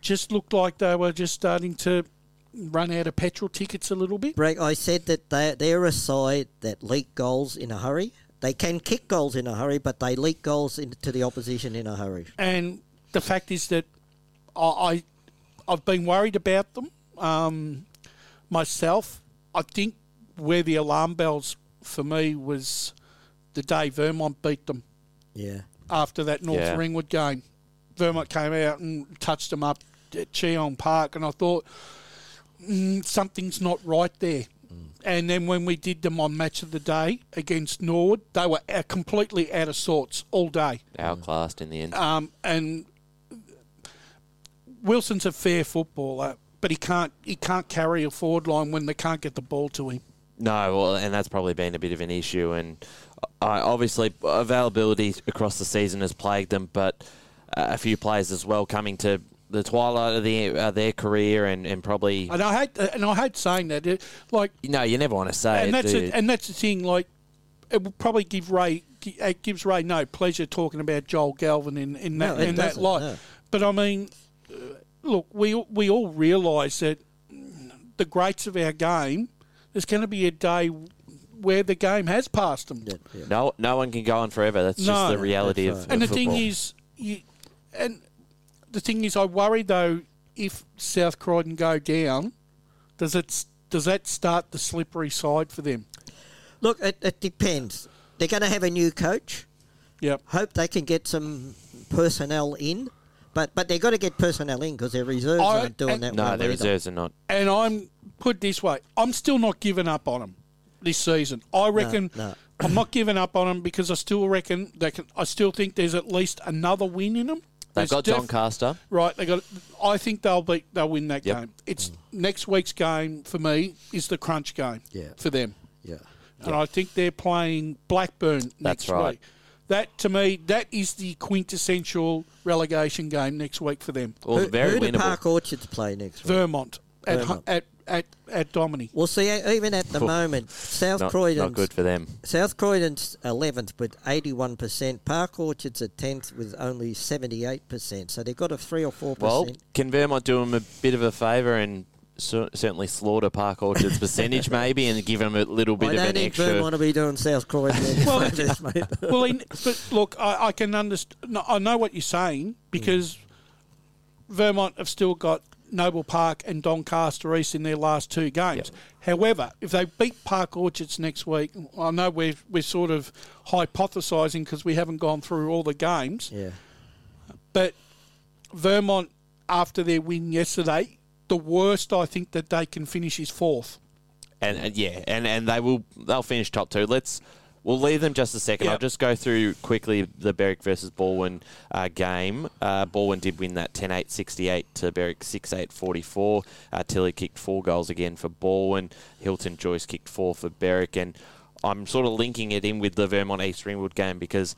just looked like they were just starting to run out of petrol tickets a little bit. Break. I said that they they're a side that leak goals in a hurry. They can kick goals in a hurry, but they leak goals into the opposition in a hurry. And the fact is that I, I I've been worried about them um, myself. I think where the alarm bells for me was the day Vermont beat them Yeah. after that North Yeah. Ringwood game. Vermont came out and touched them up at Cheong Park, and I thought mm, something's not right there. And then when we did them on Match of the Day against Norwood, they were uh, completely out of sorts all day. Outclassed in the end. Um, and Wilson's a fair footballer, but he can't he can't carry a forward line when they can't get the ball to him. No, well, and that's probably been a bit of an issue. And uh, obviously, availability across the season has plagued them, but uh, a few players as well coming to the twilight of the, uh, their career and, and probably. And I hate and I hate saying that. It, like, No, you never want to say and it. that's do it, and that's the thing. Like, it will probably give Ray it gives Ray no pleasure talking about Joel Galvin in in that No, in that light. no. But I mean, uh, look, we we all realise that the greats of our game. There's going to be a day where the game has passed them. no, no one can go on forever. That's just the reality That's of, right. And the of thing is, you, and the thing is, I worry though if South Croydon go down, does it does that start the slippery side for them? Look, it, it depends. They're going to have a new coach. Yep. Hope they can get some personnel in. But but they've got to get personnel in because their reserves I- aren't doing and- that no, well. the either. reserves are not. And I'm put it this way, I'm still not giving up on them this season. I reckon no. I'm not giving up on them because I still reckon they can. I still think there's at least another win in them. They've got Doncaster. Right, they got. I think they'll beat. They'll win that Yep. game. It's mm. next week's game for me is the crunch game. Yeah. For them. Yeah. and I think they're playing Blackburn next That's right. week. That to me, that is the quintessential relegation game next week for them. Well, who very who do winnable. Park Orchards play next week? Vermont at Vermont. at at at Domini. Well, see, even at the moment, South Not, Croydon's not good for them. South Croydon's 11th with 81%. Park Orchards at 10th with only 78%. So they've got a 3 or 4%. Well, can Vermont do them a bit of a favour and cer- certainly slaughter Park Orchard's percentage maybe and give them a little bit I of don't an think Vermont want to be doing South Croydon any Well, favours, mate. well, in, but look, I, I can understand. No, I know what you're saying because mm. Vermont have still got Noble Park and Doncaster East in their last two games. However, if they beat Park Orchards next week, I know we're we're sort of hypothesising because we haven't gone through all the games. Yeah. But Vermont, after their win yesterday, the worst I think that they can finish is fourth. And, and yeah, and, and they will they'll finish top two. Let's we'll leave them just a second. Yep. I'll just go through quickly the Berwick versus Balwyn uh, game. Uh, Balwyn did win that 10-8-68 to Berwick 6-8-44. Uh, Tilly kicked four goals again for Balwyn. Hilton Joyce kicked four for Berwick, and I'm sort of linking it in with the Vermont East Ringwood game because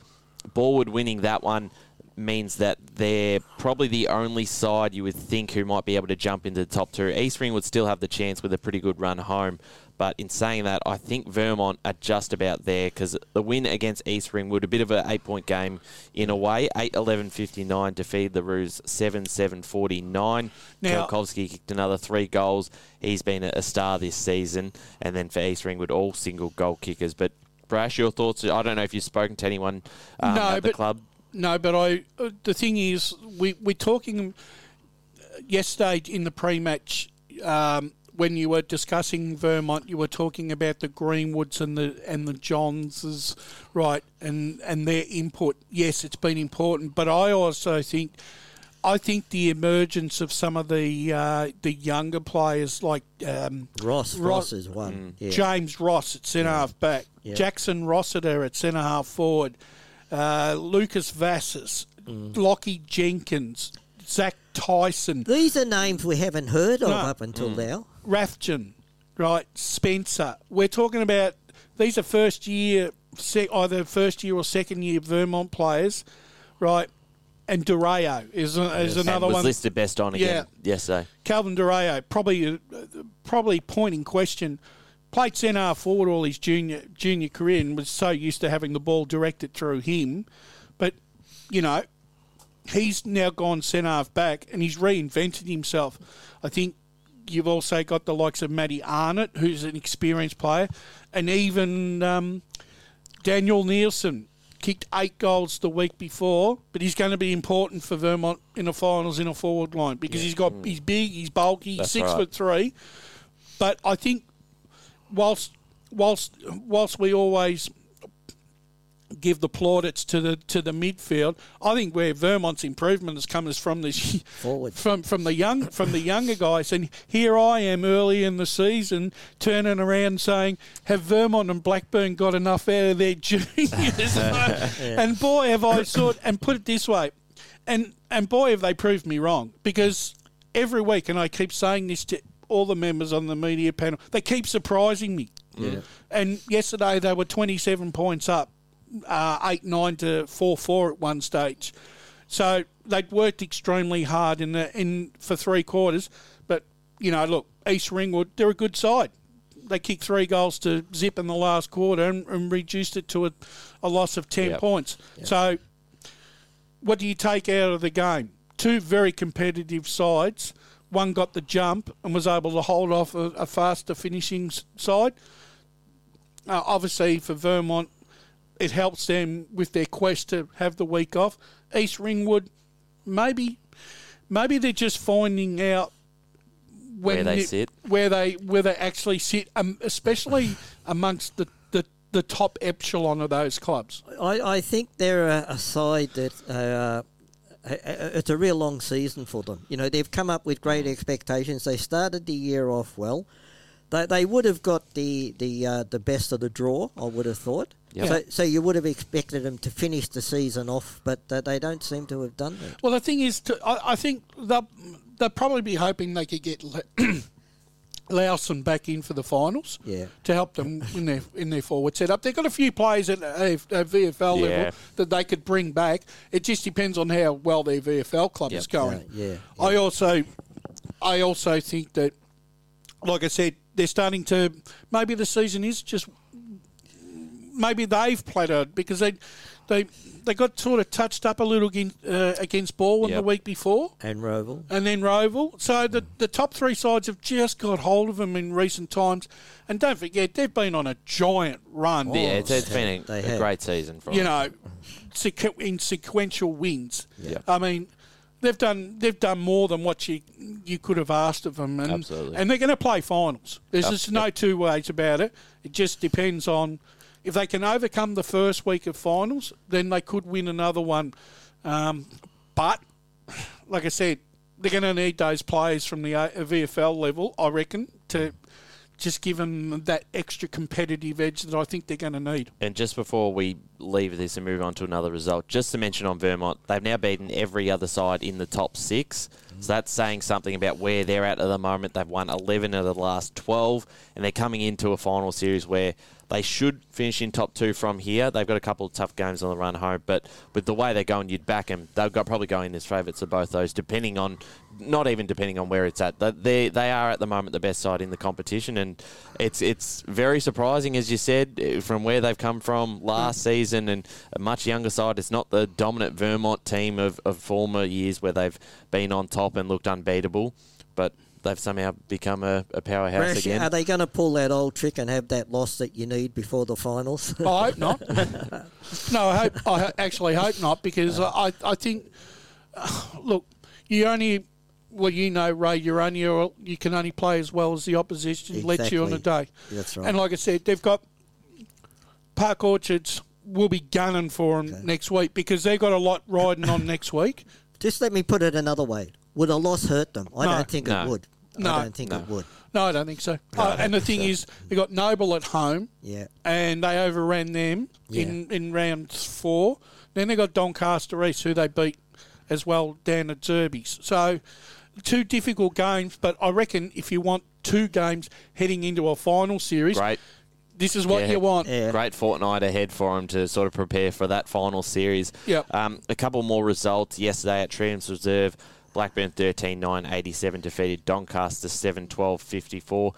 Balwyn winning that one means that they're probably the only side you would think who might be able to jump into the top two. East Ringwood still have the chance with a pretty good run home. But in saying that, I think Vermont are just about there because the win against East Ringwood, a bit of an eight point game in a way, 8 11 59 to feed the Roos 7 7 49. Now- Kelkovsky kicked another three goals. He's been a star this season. And then for East Ringwood, all single goal kickers. But Brash, your thoughts? I don't know if you've spoken to anyone um, No, at the but- club. No, but I. Uh, the thing is, we we're talking uh, yesterday in the pre-match um, when you were discussing Vermont. You were talking about the Greenwoods and the and the Johnses, right? And and their input. Yes, it's been important, but I also think. I think the emergence of some of the uh, the younger players like um, Ross, Ro- Ross is one. Yeah. James Ross at centre half back, Yeah. Jackson Rossiter at centre half forward, uh, Lucas Vassas, Mm. Lockie Jenkins, Zach Tyson, These are names we haven't heard of No. up until now. Rathjen, right? Spencer. We're talking about these are first year, se- either first year or second year Vermont players, right? And Dureo is, a, is And another was one. listed best on again yesterday. Calvin Dureo, probably uh, probably point in question. Played centre forward all his junior junior career and was so used to having the ball directed through him, but you know he's now gone centre half back and he's reinvented himself. I think you've also got the likes of Matty Arnott, who's an experienced player, and even um, Daniel Nielsen kicked eight goals the week before, but he's going to be important for Vermont in the finals in a forward line because he's got he's big, he's bulky, That's six right. foot three. But I think whilst whilst whilst we always give the plaudits to the to the midfield, I think where Vermont's improvement has come is from this Forward. from from the young from the younger guys. And here I am early in the season turning around saying, have Vermont and Blackburn got enough out of their juniors? And boy, have I thought. And put it this way, and and boy, have they proved me wrong because every week, and I keep saying this to all the members on the media panel, they keep surprising me. Yeah. And yesterday they were 27 points up, uh, 8 9 to 4 4 at one stage. So they'd worked extremely hard in the in for three quarters. But you know, look, East Ringwood, they're a good side. They kicked three goals to zip in the last quarter and, and reduced it to a, a loss of ten Yep. points. So, what do you take out of the game? Two very competitive sides. One got the jump and was able to hold off a, a faster finishing side. Uh, obviously, for Vermont, it helps them with their quest to have the week off. East Ringwood, maybe, maybe they're just finding out when Where they you- sit. where they where they actually sit, um, especially amongst the, the the top echelon of those clubs. I, I think they're a, a side that uh, a- a- it's a real long season for them. You know, they've come up with great expectations. They started the year off well. They, they would have got the the uh, the best of the draw. I would have thought. Yep. So, so you would have expected them to finish the season off, but uh, they don't seem to have done that. Well, the thing is, to, I, I think they'll, they'll probably be hoping they could get Le- Lowson back in for the finals. Yeah. To help them in their in their forward setup, they've got a few players at, a VFL Yeah. level that they could bring back. It just depends on how well their VFL club Yep. is going. Yeah, yeah, I also, I also think that, like I said, they're starting to. Maybe the season is just maybe they've plateaued because they they they got sort of touched up a little against, uh, against Balwyn the week before. And Rowville. And then Rowville. So the, the top three sides have just got hold of them in recent times. And don't forget, they've been on a giant run. yeah, it's, it's been a, a great season for You them. know, sequ- in sequential wins. Yeah. I mean, they've done they've done more than what you you could have asked of them. And, Absolutely. And they're going to play finals. There's Yep, just no two ways about it. It just depends on if they can overcome the first week of finals, then they could win another one. Um, but like I said, they're going to need those players from the A- VFL level, I reckon, to just give them that extra competitive edge that I think they're going to need. And just before we leave this and move on to another result, just to mention on Vermont, they've now beaten every other side in the top six. So that's saying something about where they're at at the moment. They've won 11 of the last 12, and they're coming into a final series where they should finish in top two from here. They've got a couple of tough games on the run home, but with the way they're going, you'd back them. They've got probably going as favourites of both those, depending on, not even depending on where it's at. They they are at the moment the best side in the competition, and it's it's very surprising, as you said, eh, from where they've come from last season and a much younger side. It's not the dominant Vermont team of, of former years where they've been on top and looked unbeatable, but they've somehow become a, a powerhouse Brash, again. are they going to pull that old trick and have that loss that you need before the finals? I hope not. no, I hope. I actually hope not because I, I think. Look, you only. Well, you know, Ray, you're only you can only play as well as the opposition lets you on a day. That's right. And like I said, they've got Park Orchards will be gunning for them next week because they've got a lot riding on next week. Just let me put it another way. Would a loss hurt them? I No. don't think No. it would. No. I don't think No. it would. No, I don't think so. Uh, and the thing is, they got Noble at home. Yeah. and they overran them in, in round four. Then they got Doncaster East, who they beat as well down at Zerbies. So two difficult games, but I reckon if you want two games heading into a final series, Great. this is what Yeah. you want. Yeah. Great fortnight ahead for them to sort of prepare for that final series. Yep. Um, a couple more results yesterday at Schramm's Reserve. Blackburn 13 9 87 defeated Doncaster 7 12 54.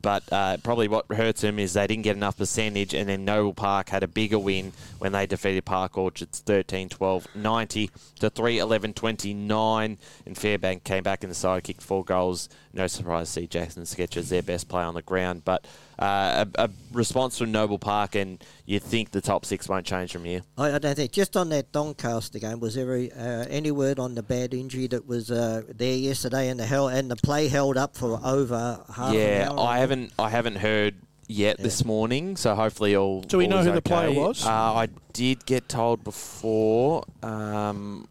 But uh, probably what hurts them is they didn't get enough percentage, and then Noble Park had a bigger win when they defeated Park Orchards 13 12 90 to 3 11 29. And Fairbank came back in the side, kicked four goals. No surprise to see Jackson Sketchers their best player on the ground. But uh, a, a response from Noble Park, and you think the top six won't change from here. I, I don't think. Just on that Doncaster game, was there uh, any word on the bad injury that was uh, there yesterday and the hell and the play held up for over half yeah, an hour? I haven't I haven't heard yet this morning, so hopefully all. Do we all know is who the player was? Uh, I did get told before. Um,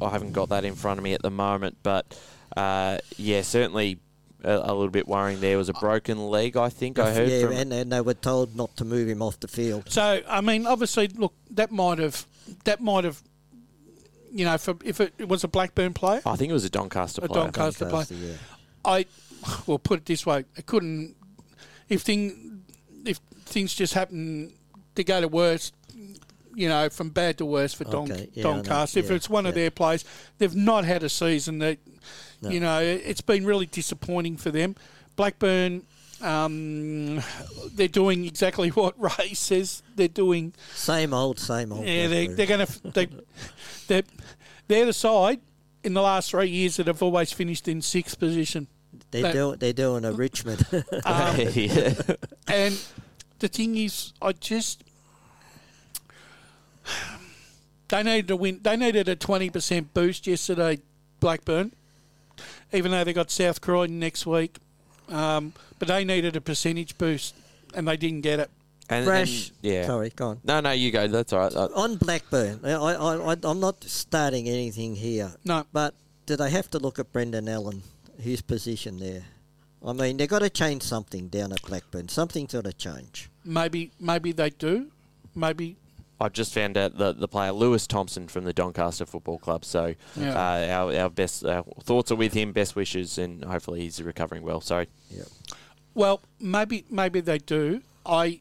I haven't got that in front of me at the moment, but uh, yeah, certainly a, a little bit worrying. There was a broken leg, I think I heard. yeah, from, and, and they were told not to move him off the field. So I mean, obviously, look, that might have that might have. You know, for, if it, it was a Blackburn player, I think it was a Doncaster a player. Doncaster, Doncaster, player. yeah. I well put it this way: it couldn't. If thing, if things just happen to go to worse, you know, from bad to worse for Don, Okay, yeah, I know. Doncaster. If Yeah, it's one of their players, they've not had a season that, No. you know, it's been really disappointing for them. Blackburn, um, they're doing exactly what Ray says they're doing. Same old, same old. Yeah, they, they're going to. They, they're, they're the side in the last three years that have always finished in sixth position. They're, they- do, they're doing a Richmond. Um, yeah. And the thing is, I just they needed to win. They needed a twenty percent boost yesterday, Blackburn. Even though they got South Croydon next week, um, but they needed a percentage boost, and they didn't get it. And, Brash. and- yeah. Sorry, go on. No, no, you go. That's all right. Uh, On Blackburn, I, I, I, I'm not starting anything here. No. But do they have to look at Brendan Allen, his position there? I mean, they've got to change something down at Blackburn. Something's got to change. Maybe, maybe they do. Maybe I've just found out the, the player Lewis Thompson from the Doncaster Football Club. So Yeah. uh, our, our best uh, thoughts are with him. Best wishes, and hopefully he's recovering well. Sorry. Yep. Well, maybe maybe they do. I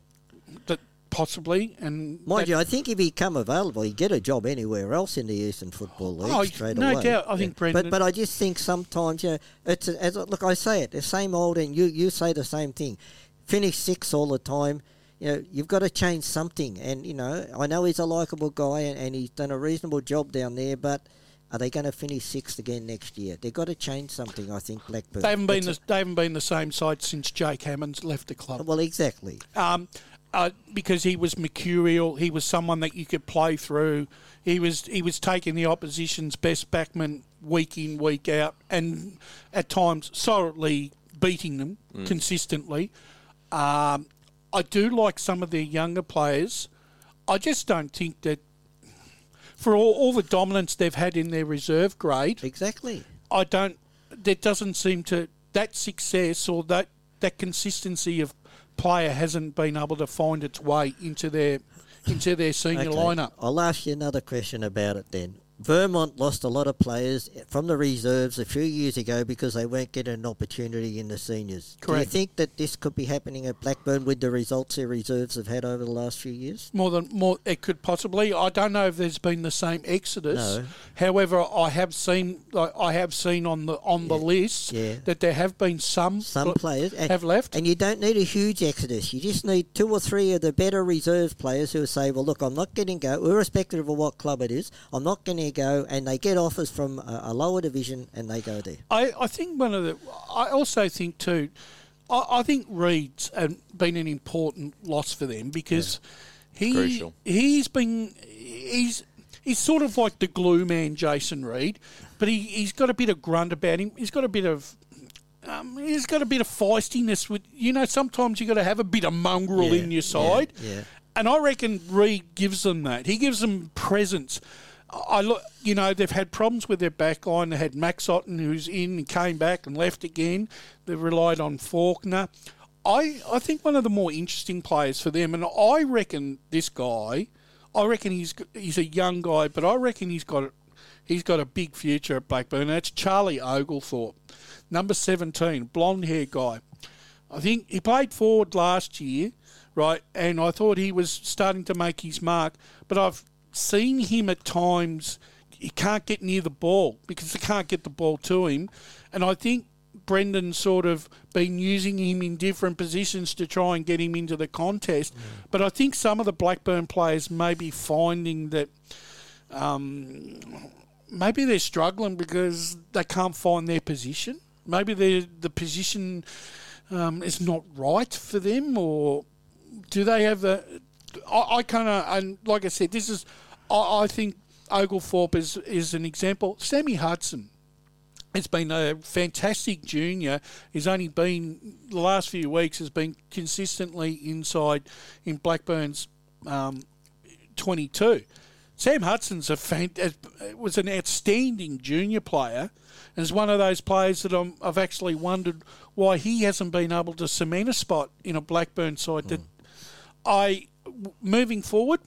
that possibly and Mind you, I think if he come available, he'd get a job anywhere else in the Eastern Football League Oh, straight no away. doubt. I think Brendan- But but I just think sometimes, you know, it's a, as a- look. I say it the same old, and you you say the same thing. Finish six all the time. You know, you've got to change something. And you know, I know he's a likable guy, and, and he's done a reasonable job down there. But are they going to finish sixth again next year? They've got to change something. I think Blackburn. they haven't been That's the, they haven't been the same side since Jake Hammond's left the club. well, exactly. um, uh, because he was mercurial. He was someone that you could play through. He was he was taking the opposition's best backman week in week out, and at times solidly beating them consistently. Um, I do like some of their younger players. I just don't think that for all, all the dominance they've had in their reserve grade, Exactly. I don't. There doesn't seem to that success or that that consistency of player hasn't been able to find its way into their into their senior Okay. lineup. I'll ask you another question about it then. Vermont lost a lot of players from the reserves a few years ago because they weren't getting an opportunity in the seniors. Do you think that this could be happening at Blackburn with the results their reserves have had over the last few years? More than more, it could possibly. I don't know if there's been the same exodus. No. However, I have seen like, I have seen on the on the list Yeah. that there have been some Some pl- players and, have left. and you don't need a huge exodus. You just need two or three of the better reserves players who say, "Well, look, I'm not getting go, irrespective of what club it is. I'm not going to go." And they get offers from a, a lower division, and they go there. I, I think one of the. I also think too. I, I think Reed's been an important loss for them because he Crucial. he's been he's he's sort of like the glue man, Jason Reed, but he he's got a bit of grunt about him. He's got a bit of. Um, he's got a bit of feistiness with you know. Sometimes you've got to have a bit of mongrel Yeah, in your side, yeah, yeah. and I reckon Reed gives them that. He gives them presence. I look, you know, they've had problems with their back line. They had Max Otten, who's in and came back and left again. They've relied on Faulkner. I, I think one of the more interesting players for them, and I reckon this guy, I reckon he's he's a young guy, but I reckon he's got he's got a big future at Blackburn. That's Charlie Oglethorpe, number seventeen, blonde hair guy. I think he played forward last year, right? And I thought he was starting to make his mark, but I've seen him at times. He can't get near the ball because they can't get the ball to him, and I think Brendan's sort of been using him in different positions to try and get him into the contest. But I think some of the Blackburn players may be finding that um, maybe they're struggling because they can't find their position. Maybe the the position um, is not right for them, or do they have the? I, I kind of and like I said, this is I, I think Oglethorpe is is an example. Sammy Hudson. It's been a fantastic junior. He's only been the last few weeks has been consistently inside in Blackburn's um, 22. Sam Hudson's a fan- was an outstanding junior player, and is one of those players that I'm, I've actually wondered why he hasn't been able to cement a spot in a Blackburn side. That I, w- moving forward,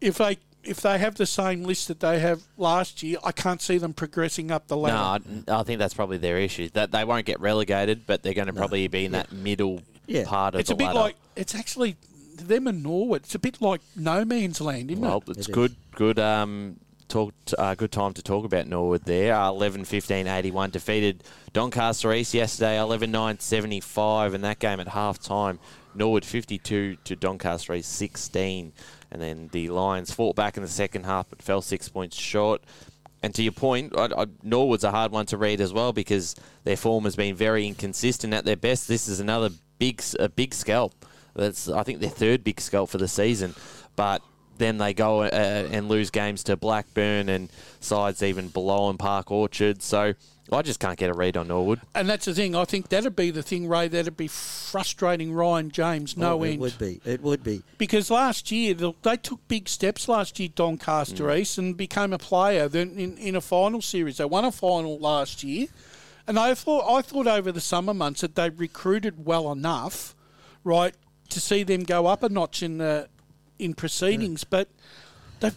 if they if they have the same list that they have last year, I can't see them progressing up the No, ladder. I, I think that's probably their issue. That they won't get relegated, but they're going to probably be in that middle Yeah. part of it's the a bit ladder. like it's actually them and Norwood, it's a bit like no man's land, isn't Well, it? it's It is. good. Good. Um, talk. Uh, good time to talk about Norwood there. Uh, 11 15 81 defeated Doncaster East yesterday 11 9 75 in that game at half time. Norwood 52 to Doncaster East 16. And then the Lions fought back in the second half but fell six points short. And to your point, I, I, Norwood's a hard one to read as well because their form has been very inconsistent at their best. This is another big, a big scalp. That's I think their third big scalp for the season, but then they go uh, and lose games to Blackburn and sides even below in Park Orchard. So I just can't get a read on Norwood. And that's the thing. I think that'd be the thing, Ray. That'd be frustrating Ryan James, no Oh, end. It would be. It would be. Because last year they took big steps last year, Doncaster Mm. East, and became a player then in, in a final series. They won a final last year, and I thought I thought over the summer months that they recruited well enough, right, to see them go up a notch in the in proceedings. But they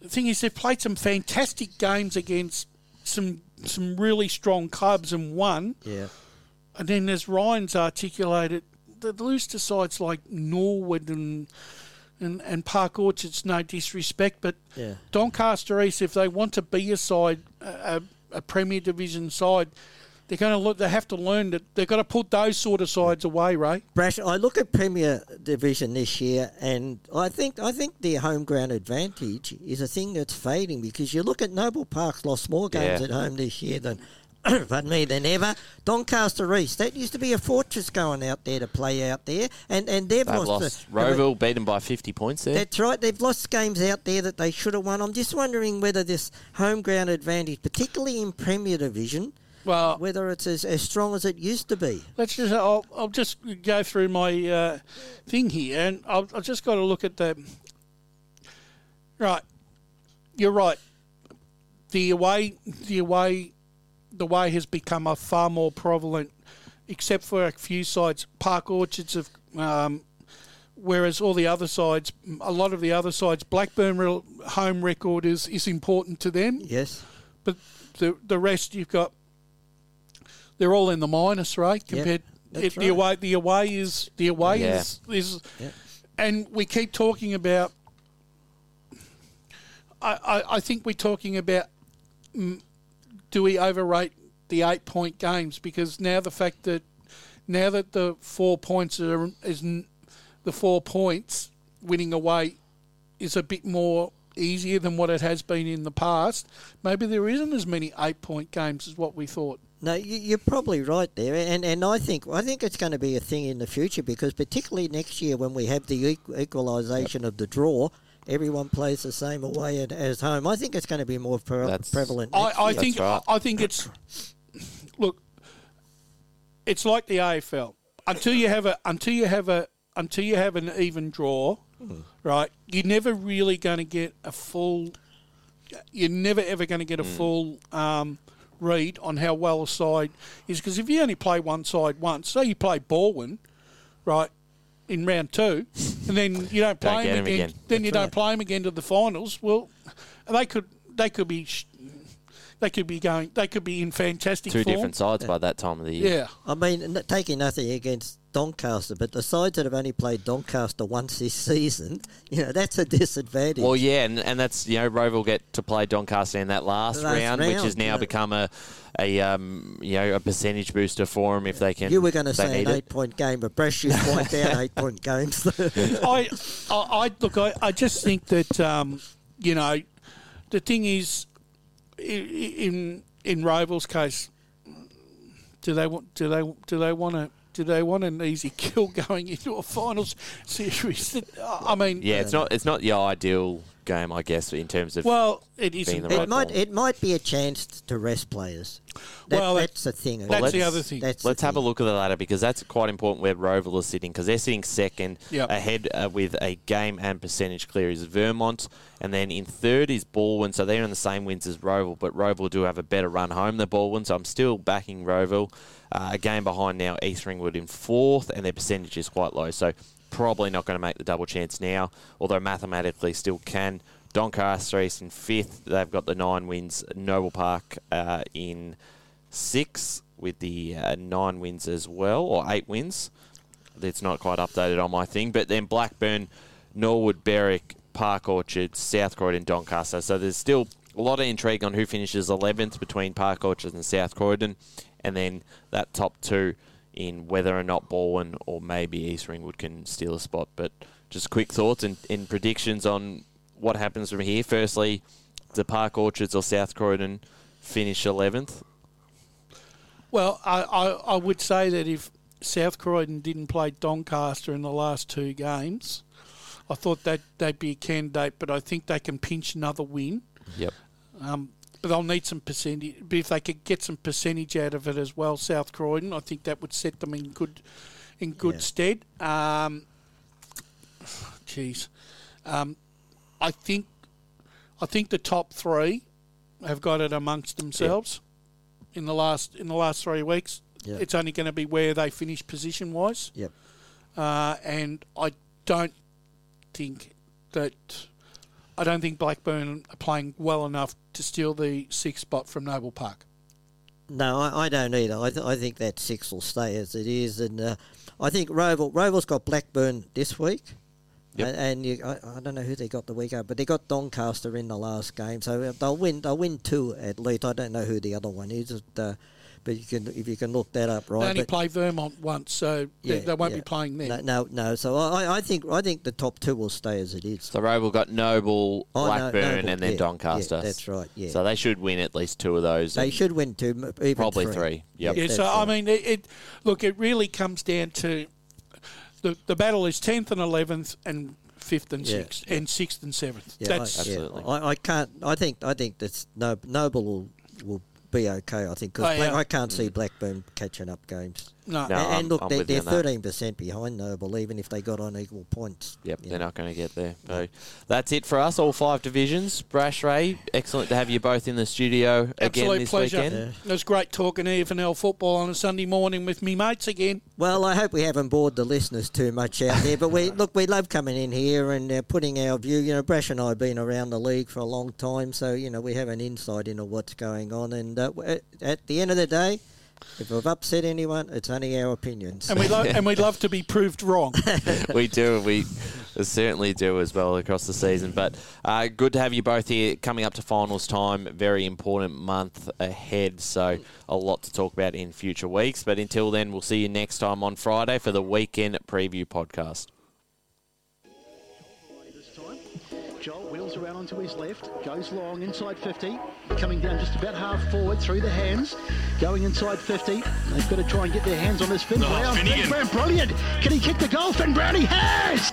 the thing is, they've played some fantastic games against some some really strong clubs and won. Yeah. And then as Ryan's articulated, the lose sides like Norwood and and, and Park Orchard's no disrespect, but Yeah. Doncaster East, if they want to be a side, a, a Premier Division side, they're going to look. They have to learn that they've got to put those sort of sides away, Ray. Brash, I look at Premier Division this year, and I think I think the home ground advantage is a thing that's fading because you look at Noble Park's lost more games Yeah. at home this year than. Pardon me, than ever. Doncaster East, that used to be a fortress going out there to play out there, and, and they've, They've lost. lost. the- Rowville beat them by 50 points there. That's right. They've lost games out there that they should have won. I'm just wondering whether this home ground advantage, particularly in Premier Division, Well, whether it's as, as strong as it used to be. let's just. I'll, I'll just go through my uh, thing here, and I've, I've just got to look at the. Right, you're right. The away, the away, the way has become a far more prevalent, except for a few sides. Park Orchards have. Um, Whereas all the other sides, a lot of the other sides, Blackburn real home record is, is important to them. Yes. But the the rest you've got, they're all in the minus, right? Compared, that's it, the away the away is the away Yeah. is is, Yeah. and we keep talking about. I, I, I think we're talking about. mm, Do we overrate the eight point games because now the fact that now that the four points are is the four points winning away is a bit more easier than what it has been in the past. Maybe there isn't as many eight point games as what we thought. No, you, you're probably right there, and and I think I think it's going to be a thing in the future because particularly next year when we have the equ- equalisation of the draw, everyone plays the same away and as home. I think it's going to be more pre- That's- prevalent. next I, I year. think right. I think it's look. It's like the AFL. Until you have a until you have a until you have an even draw, right? You're never really going to get a full. You're never ever going to get a full um, read on how well a side is because if you only play one side once, say you play Balwyn, right, in round two, and then you don't play get him again, again. then you That's don't play him again to the finals. Well, they could they could be sh- they could be going they could be in fantastic Two form. different sides by that time of the year. Yeah, I mean, n- taking nothing against Doncaster, but the sides that have only played Doncaster once this season, you know, that's a disadvantage. Well, yeah, and, and that's you know Rowville get to play Doncaster in that last, Last round, which has now yeah. become a a um, you know a percentage booster for them if they can. you were going to say an need it. eight-point game, but Brash just point down eight-point games. I, I I look I, I just think that um, you know the thing is i- i- in in Rowville's case, do they want do they do they want to do they want an easy kill going into a finals series? I mean, Yeah, it's not it's not the ideal game, I guess, in terms of. Well, it isn't. Being the but- right It might ball. it might be a chance to rest players. That, Well, that's the thing. that's the other thing. That's Let's have a look at the ladder because that's quite important where Rowville is sitting because they're sitting second Yep. ahead uh, with a game and percentage clear is Vermont and then in third is Balwyn so they're in the same wins as Rowville but Rowville do have a better run home than Balwyn so I'm still backing Rowville uh, a game behind now East Ringwood in fourth and their percentage is quite low so probably not going to make the double chance now although mathematically still can Doncaster East in fifth they've got the nine wins Noble Park uh, in six with the uh, nine wins as well, or eight wins. it's not quite updated on my thing. But then Blackburn, Norwood, Berwick, Park Orchard, South Croydon, Doncaster. So there's still a lot of intrigue on who finishes 11th between Park Orchard and South Croydon, and then that top two in whether or not Balwyn or maybe East Ringwood can steal a spot. But just quick thoughts and, and predictions on what happens from here. Firstly, the Park Orchards or South Croydon finish 11th? Well, I, I, I would say that if South Croydon didn't play Doncaster in the last two games, I thought that they'd be a candidate, but I think they can pinch another win. Yep. Um, but they'll need some percentage. But if they could get some percentage out of it as well, South Croydon, I think that would set them in good in good Yeah. stead. Um, jeez, um, I think I think the top three have got it amongst themselves in the last in the last three weeks. Yeah. It's only going to be where they finish position wise, Yep. uh, and I don't think that I don't think Blackburn are playing well enough to steal the sixth spot from Noble Park. No, I, I don't either. I, th- I think that six will stay as it is, and uh, I think Rowville Rowville's got Blackburn this week, Yep. and, and you, I, I don't know who they got the week up, but they got Doncaster in the last game, so uh, they'll win. They'll win two at least. I don't know who the other one is, uh, but you can if you can look that up, right? they only But- play Vermont once, so they, they won't yeah. be playing there. No, no, no. So I, I think I think the top two will stay as it is. So Rowville got Noble, Oh, no, Blackburn, Noble, and then yeah, Doncaster. yeah, that's right, yeah. So they should win at least two of those. They should win two, m- even Probably three. three, yep. yeah, that's so I mean, it, it look, it really comes down to the the battle is tenth and eleventh and fifth and Yeah. sixth and sixth and seventh. Yeah, That's I, yeah. I, I can't. I think. I think that's no, Noble will will be okay. I think Oh, because yeah. I can't see mm. Blackburn catching up games. No. No. and, I'm- and look, I'm they're, with you they're on that. thirteen percent behind Noble, even if they got on equal points. Yep, You they're know. not going to get there. So that's it for us, all five divisions. Brash Ray, excellent to have you both in the studio again Absolute this pleasure. weekend. It was great talking EFNL football on a Sunday morning with me mates again. Well, I hope we haven't bored the listeners too much out there, but we look, we love coming in here and uh, putting our view. You know, Brash and I have been around the league for a long time, so you know we have an insight into what's going on. And uh, w- at the end of the day, if we've upset anyone, it's only our opinions. And we lo- and we'd love to be proved wrong. we do. We certainly do as well across the season. But uh, good to have you both here coming up to finals time. Very important month ahead. So a lot to talk about in future weeks. But until then, we'll see you next time on Friday for the weekend preview podcast. Wheels around onto his left, goes long inside 50, coming down just about half forward through the hands, going inside 50. They've got to try and get their hands on this Finn Oh, Brown. Finn Brown, brilliant. Can he kick the goal? Finn Brown, he has!